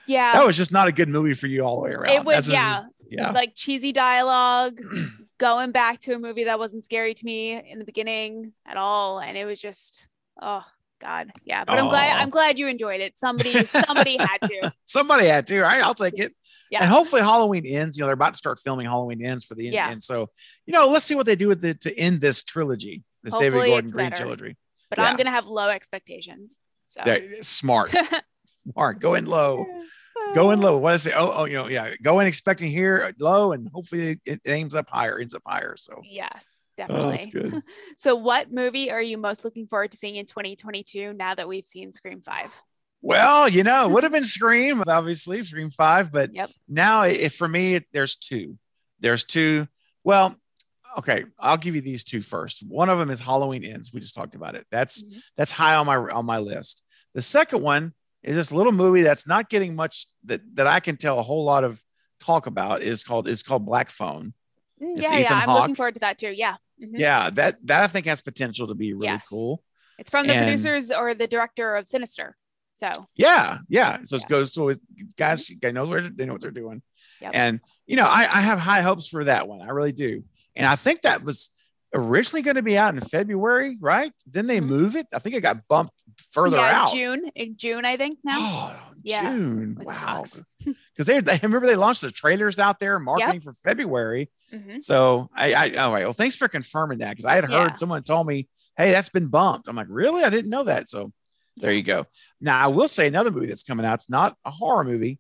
yeah, That was just not a good movie for you all the way around. it was That's yeah, just- yeah. like cheesy dialogue, going back to a movie that wasn't scary to me in the beginning at all, and it was just oh god, yeah. But I'm glad I'm glad you enjoyed it. Somebody somebody had to. Somebody had to. Right, I'll take it. Yeah. And hopefully Halloween ends. You know, they're about to start filming Halloween ends for the end. Yeah. And so, you know, let's see what they do with it to end this trilogy. This David Gordon Green better. trilogy. but yeah. I'm gonna have low expectations. So They're smart, smart. Go in low. Go in low. What is it? Oh, oh, you know, yeah. Go in expecting here low, and hopefully it, it aims up higher, ends up higher. So Yes, oh, that's definitely. good. so, what movie are you most looking forward to seeing in 2022 now that we've seen Scream 5? Well, you know, it would have been Scream, obviously, Scream Five, but Yep. now it, for me, it, there's two. There's two. Well, okay, I'll give you these two first. One of them is Halloween Ends. We just talked about it. That's Mhm. that's high on my on my list. The second one is this little movie that's not getting much that that I can tell a whole lot of talk about. is called is called Black Phone. Mm, It's Yeah, yeah, Ethan I'm Hawke. looking forward to that too. Yeah. Mhm. Yeah, that that I think has potential to be really Yes. cool. It's from the And- producers or the director of Sinister. So, Yeah, yeah. So Yeah. it goes to guys, guys know where they know what they're doing, Yep. and you know I, I have high hopes for that one. I really do, and I think that was originally going to be out in February, right? Then they Mhm. move it. I think it got bumped further yeah, out. June, in June, I think now. Oh, Yeah, June. it Wow. Because they, they remember they launched the trailers out there marketing for February. Mhm. So I, I all right. Well, thanks for confirming that because I had heard Yeah. someone told me, hey, that's been bumped. I'm like, really? I didn't know that. So there you go. Now I will say another movie that's coming out. It's not a horror movie.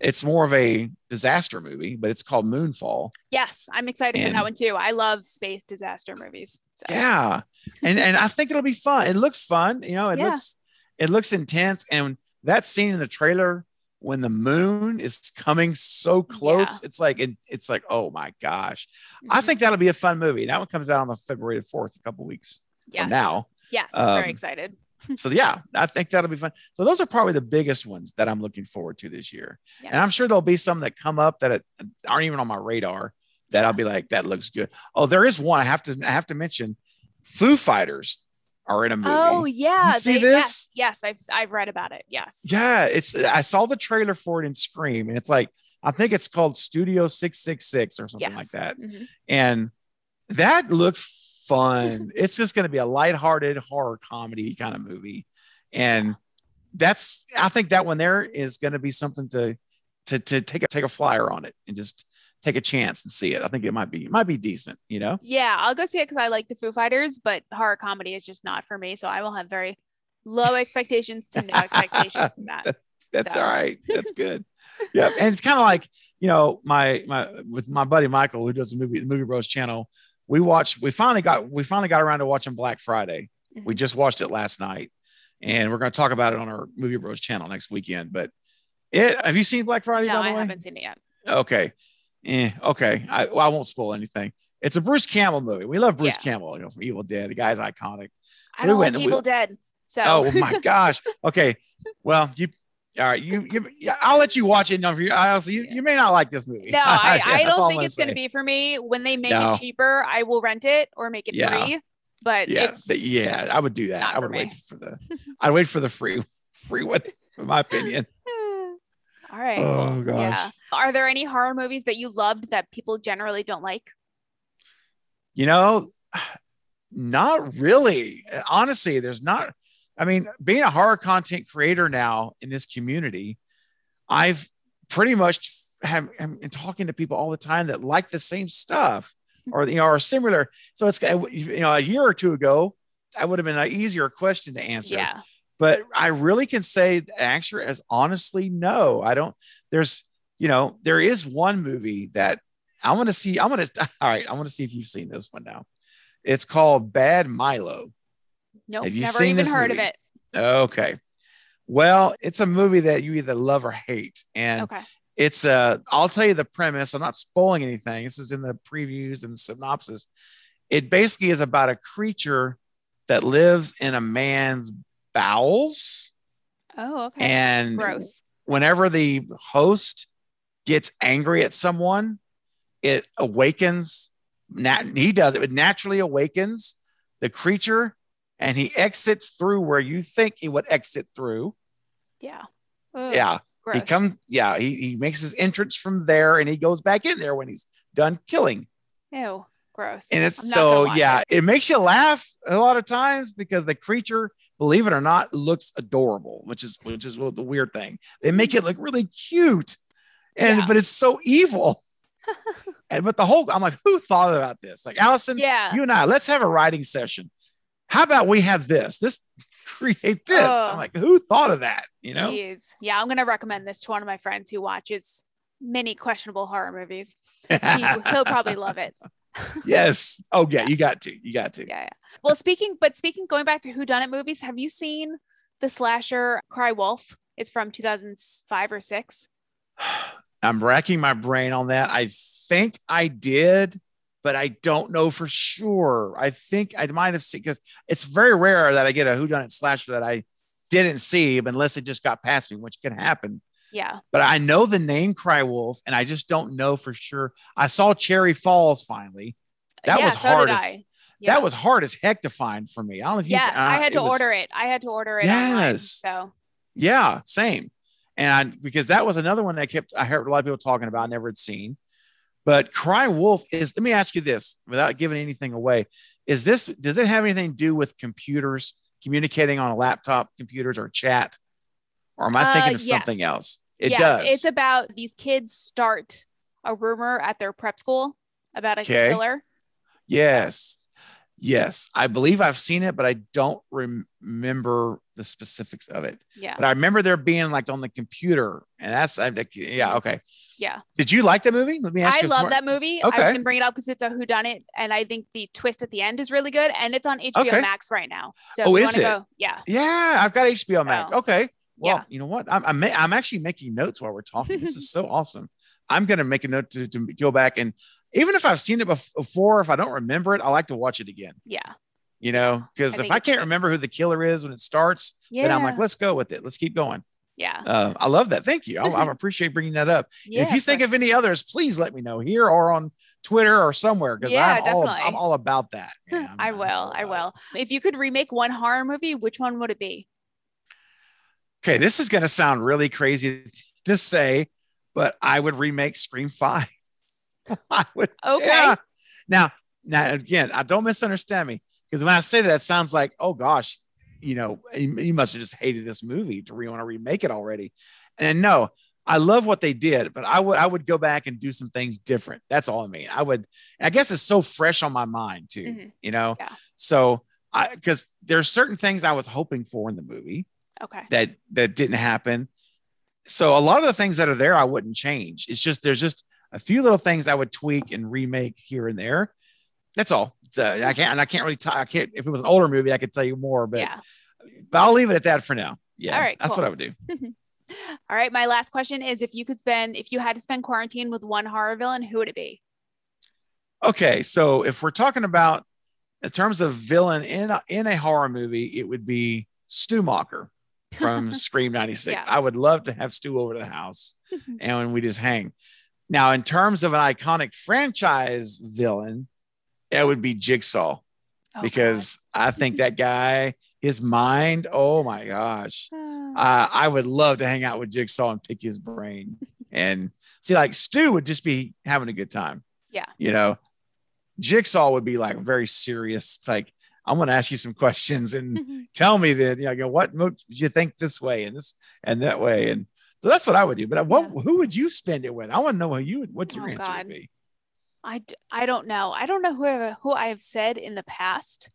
It's more of a disaster movie, but it's called Moonfall. Yes, I'm excited for that one too. I love space disaster movies. So. Yeah. And and I think it'll be fun. It looks fun. You know, it Yeah. looks it looks intense. And that scene in the trailer when the moon is coming so close, it's like it, it's like, oh my gosh. I Mhm. think that'll be a fun movie. That one comes out on the February the 4th, a couple weeks yes. from now. Yes, I'm very Um, excited. So yeah, I think that'll be fun. So those are probably the biggest ones that I'm looking forward to this year. Yeah. And I'm sure there'll be some that come up that it, aren't even on my radar that I'll be like, that looks good. Oh, there is one I have to I have to mention. Foo Fighters are in a movie. Oh yeah, You see they- this? Yes, yes, I've I've read about it. Yes. Yeah, it's I saw the trailer for it in Scream, and it's like I think it's called Studio 666 or something Yes. like that. Mhm. And that looks fun. it's just going to be a lighthearted horror comedy kind of movie. And that's I think that one there is going to be something to to to take a take a flyer on it and just take a chance and see it. I think it might be it might be decent, you know. Yeah, I'll go see it because I like the Foo Fighters, but horror comedy is just not for me. So I will have very low expectations to no expectations from that. That's So. all right. That's good. yeah, and it's kind of like you know my my with my buddy Michael who does the movie the Movie Bros channel. We watched. We finally got we finally got around to watching Black Friday. We Mhm. just watched it last night, and we're going to talk about it on our Movie Bros channel next weekend. But it have you seen Black Friday? No, by the I way? haven't seen it yet. Okay. Eh, okay. I, well, I won't spoil anything. It's a Bruce Campbell movie. We love Bruce Yeah. Campbell, you know, from Evil Dead. The guy's iconic. I So we don't went like and we- Evil Dead. So Oh my gosh. Okay. Well, you. All right, you, you. yeah, I'll let you watch it. No, for you, honestly, you, you may not like this movie. no, I, I don't think it's going to be for me. When they make No. it cheaper, I will rent it or make it Yeah. free. But Yeah, yeah, I would do that. I for would me. wait for the. I'd wait for the free, free one, in my opinion. All right. Oh, gosh. Yeah. Are there any horror movies that you loved that people generally don't like? You know, not really. Honestly, there's not. I mean, being a horror content creator now in this community, I've pretty much have am talking to people all the time that like the same stuff or you know are similar. So it's uh, you know a year or two ago, that would have been an easier question to answer. Yeah. but I really can say the answer is honestly no. I don't. There's, you know, there is one movie that I want to see. I'm gonna. All right, I want to see if you've seen this one now. It's called Bad Milo. Nope. Have you Never seen even this heard movie? of it. Okay. Well, it's a movie that you either love or hate, and Okay. it's uh I'll tell you the premise. I'm not spoiling anything. This is in the previews and synopsis. It basically is about a creature that lives in a man's bowels Oh, okay. and Gross. whenever the host gets angry at someone, it awakens. Nat- he does it. It naturally awakens the creature, and he exits through where you think he would exit through. Yeah. Ugh, Yeah, Gross. he comes. Yeah, he, he makes his entrance from there, and he goes back in there when he's done killing. Ew. Gross. And it's so yeah, it. it makes you laugh a lot of times because the creature, believe it or not, looks adorable, which is which is what the weird thing. They make it look really cute, and Yeah. but it's so evil. and but the whole I'm like, who thought about this? Like Allison, yeah. you and I, let's have a writing session. How about we have this? This create this. Oh. I'm like, who thought of that? You know? Jeez. Yeah, I'm gonna recommend this to one of my friends who watches many questionable horror movies. He, he'll probably love it. yes. Oh yeah, you got to. You got to. Yeah, yeah. Well, speaking, but speaking, going back to Who Done It movies, have you seen the slasher Cry Wolf? It's from 2005 or six. I'm racking my brain on that. I think I did, but I don't know for sure. I think I might have seen because it's very rare that I get a whodunit slasher that I didn't see, unless it just got past me, which can happen. Yeah. But I know the name Cry Wolf, and I just don't know for sure. I saw Cherry Falls finally. That yeah, was so hard as- I. Yeah. That was hard as heck to find for me. I don't know if you. yeah, I uh, had to was- order it. I had to order it. Online, Yes. so Yeah, same. And I, because that was another one that I kept, I heard a lot of people talking about, I never had seen. But Cry Wolf is, let me ask you this without giving anything away. Is this, does it have anything to do with computers communicating on a laptop, computers, or chat? Or am I Uh, thinking of something else? It yes, does. It's about these kids start a rumor at their prep school about a Okay. killer. yes. Yes. I believe I've seen it, but I don't rem- remember the specifics of it. Yeah. But I remember there being like on the computer. And that's, I, yeah, okay. Yeah. Did you like that movie? Let me ask I love some- that movie. Okay. I was to bring it up because it's a whodunit, and I think the twist at the end is really good, and it's on HBO Okay. Max right now. So Oh, is it? Go, yeah. Yeah, I've got HBO Max. So, Okay. Well, yeah. you know what? I'm I'm, I'm actually making notes while we're talking. this is so awesome. I'm gonna make a note to, to go back and even if I've seen it before, if I don't remember it, I like to watch it again. Yeah. You know, because if I can't remember who the killer is when it starts, Yeah. then I'm like, let's go with it. Let's keep going. yeah. Uh, I love that. Thank you. I, I appreciate bringing that up. Yeah. if you think of any others, please let me know here or on Twitter or somewhere because Yeah, I'm, all, definitely. I'm all about that. I will. all I will. If you could remake one horror movie, which one would it be? Okay, this is going to sound really crazy to say, but I would remake Scream 5. I would. Okay. Yeah. Now, now again, I don't misunderstand me because when I say that, it sounds like, oh gosh, you know, you, must have just hated this movie to re- want to remake it already. And no, I love what they did, but I would I would go back and do some things different. That's all I mean. I would. I guess it's so fresh on my mind too. Mhm. You know. Yeah. So I because there's certain things I was hoping for in the movie Okay. that that didn't happen. So a lot of the things that are there I wouldn't change. It's just there's just a few little things I would tweak and remake here and there. That's all. It's, uh, I can't and I can't really t- I can't if it was an older movie I could tell you more, but yeah. but I'll leave it at that for now. Yeah, All right, that's cool. what I would do. All right. My last question is: If you could spend, if you had to spend quarantine with one horror villain, who would it be? Okay, so if we're talking about in terms of villain in a, in a horror movie, it would be Stu Macher from Scream '96. Yeah. I would love to have Stu over to the house, and we just hang. Now, in terms of an iconic franchise villain, it would be Jigsaw Oh, because I think that guy, his mind, oh my gosh. Uh, I would love to hang out with Jigsaw and pick his brain and see. Like Stu would just be having a good time. Yeah. you know, Jigsaw would be like very serious. Like I'm going to ask you some questions and tell me that you know what mo- you think this way and this and that way and so that's what I would do. But what Yeah. who would you spend it with? I want to know who you would what your Oh, answer God. would be. I, I don't know. I don't know who I, who I have said in the past.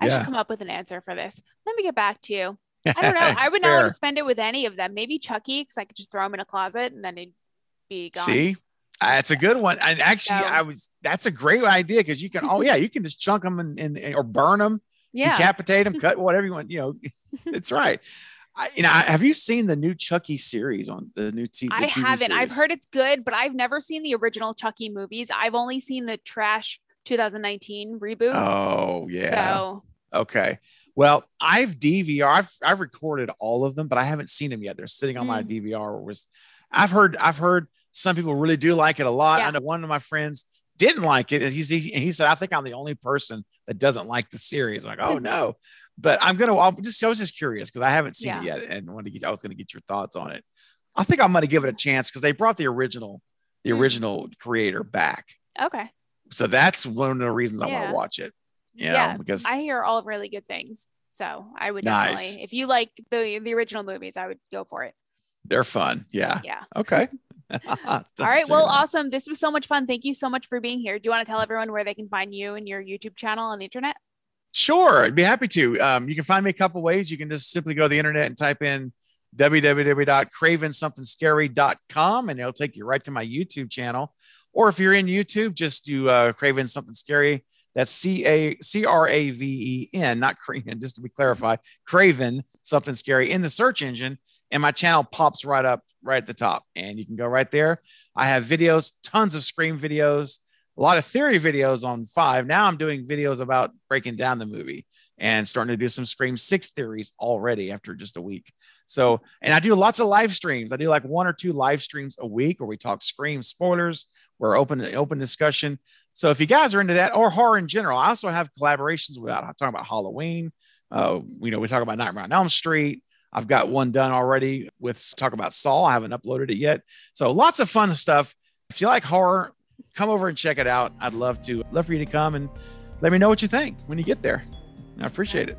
I Yeah. should come up with an answer for this. Let me get back to you. I don't know. I would not want to spend it with any of them. Maybe Chucky, because I could just throw him in a closet and then he'd be gone. See, ah, that's a good one. And actually, So- I was that's a great idea because you can. Oh yeah, you can just chunk them and, and or burn them, Yeah. decapitate them, cut whatever you want. You know, it's right. I, you know, I, have you seen the new Chucky series on the new t- the I TV haven't. I've heard it's good, but I've never seen the original Chucky movies. I've only seen the trash 2019 reboot. Oh yeah. So Okay. Well, I've DVR. I've I've recorded all of them, but I haven't seen them yet. They're sitting on Hmm. my DVR. Was I've heard I've heard some people really do like it a lot. Yeah. I know one of my friends didn't like it. and He's, he, he said, I think I'm the only person that doesn't like the series. I'm like, oh no. But I'm gonna I'll just I was just curious because I haven't seen it yet and wanted to get I was gonna get your thoughts on it. I think I'm gonna give it a chance because they brought the original, the Hmm. original creator back. okay. So that's one of the reasons I want to watch it. You Yeah, know, because I hear all really good things. So I would Nice. definitely if you like the the original movies, I would go for it. they're fun. Yeah. Yeah. Okay. All right. Well, awesome. This was so much fun. Thank you so much for being here. Do you want to tell everyone where they can find you and your YouTube channel on the internet? Sure, I'd be happy to. Um, you can find me a couple ways. You can just simply go to the internet and type in www.cravensomethingscary.com and it'll take you right to my YouTube channel. Or if you're in YouTube, just do uh, Craven Something Scary. That's C A C R A V E N, not Craven, just to be clarified. Craven Something Scary in the search engine, and my channel pops right up right at the top. And you can go right there. I have videos, tons of Scream videos, a lot of theory videos on five. Now I'm doing videos about breaking down the movie and starting to do some Scream Six theories already after just a week. So, and I do lots of live streams. I do like one or two live streams a week where we talk Scream spoilers. We're open open discussion. So if you guys are into that or horror in general, I also have collaborations with I'm talking about Halloween. Uh, you know, we talk about Nightmare on Elm Street. I've got one done already with talk about Saw. I haven't uploaded it yet. So lots of fun stuff. If you like horror, come over and check it out. I'd love to love for you to come and let me know what you think when you get there. I appreciate it.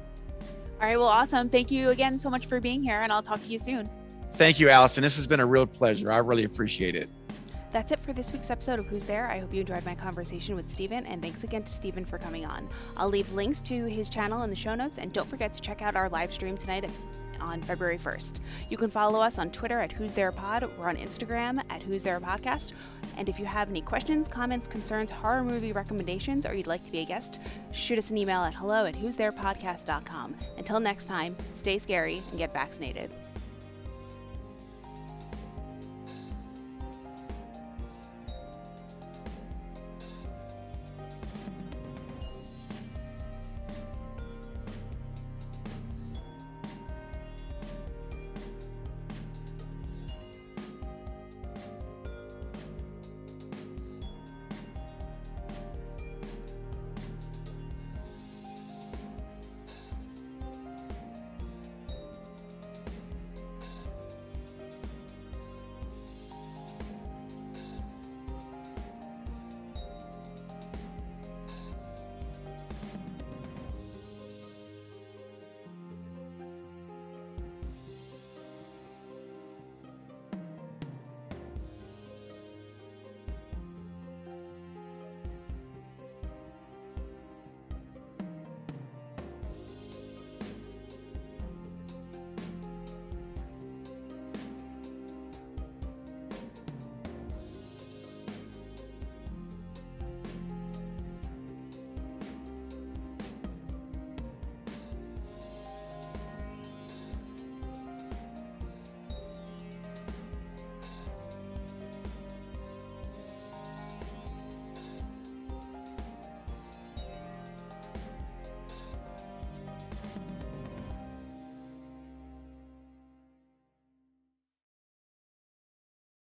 All right. Well, awesome. Thank you again so much for being here, and I'll talk to you soon. Thank you, Allison. This has been a real pleasure. I really appreciate it. That's it for this week's episode of Who's There. I hope you enjoyed my conversation with Stephen, and thanks again to Stephen for coming on. I'll leave links to his channel in the show notes, and don't forget to check out our live stream tonight on February 1st. You can follow us on Twitter at Who's There Pod. We're on Instagram at Who's There Podcast. And if you have any questions, comments, concerns, horror movie recommendations, or you'd like to be a guest, shoot us an email at hello at who's there podcast.com. Until next time, stay scary and get vaccinated.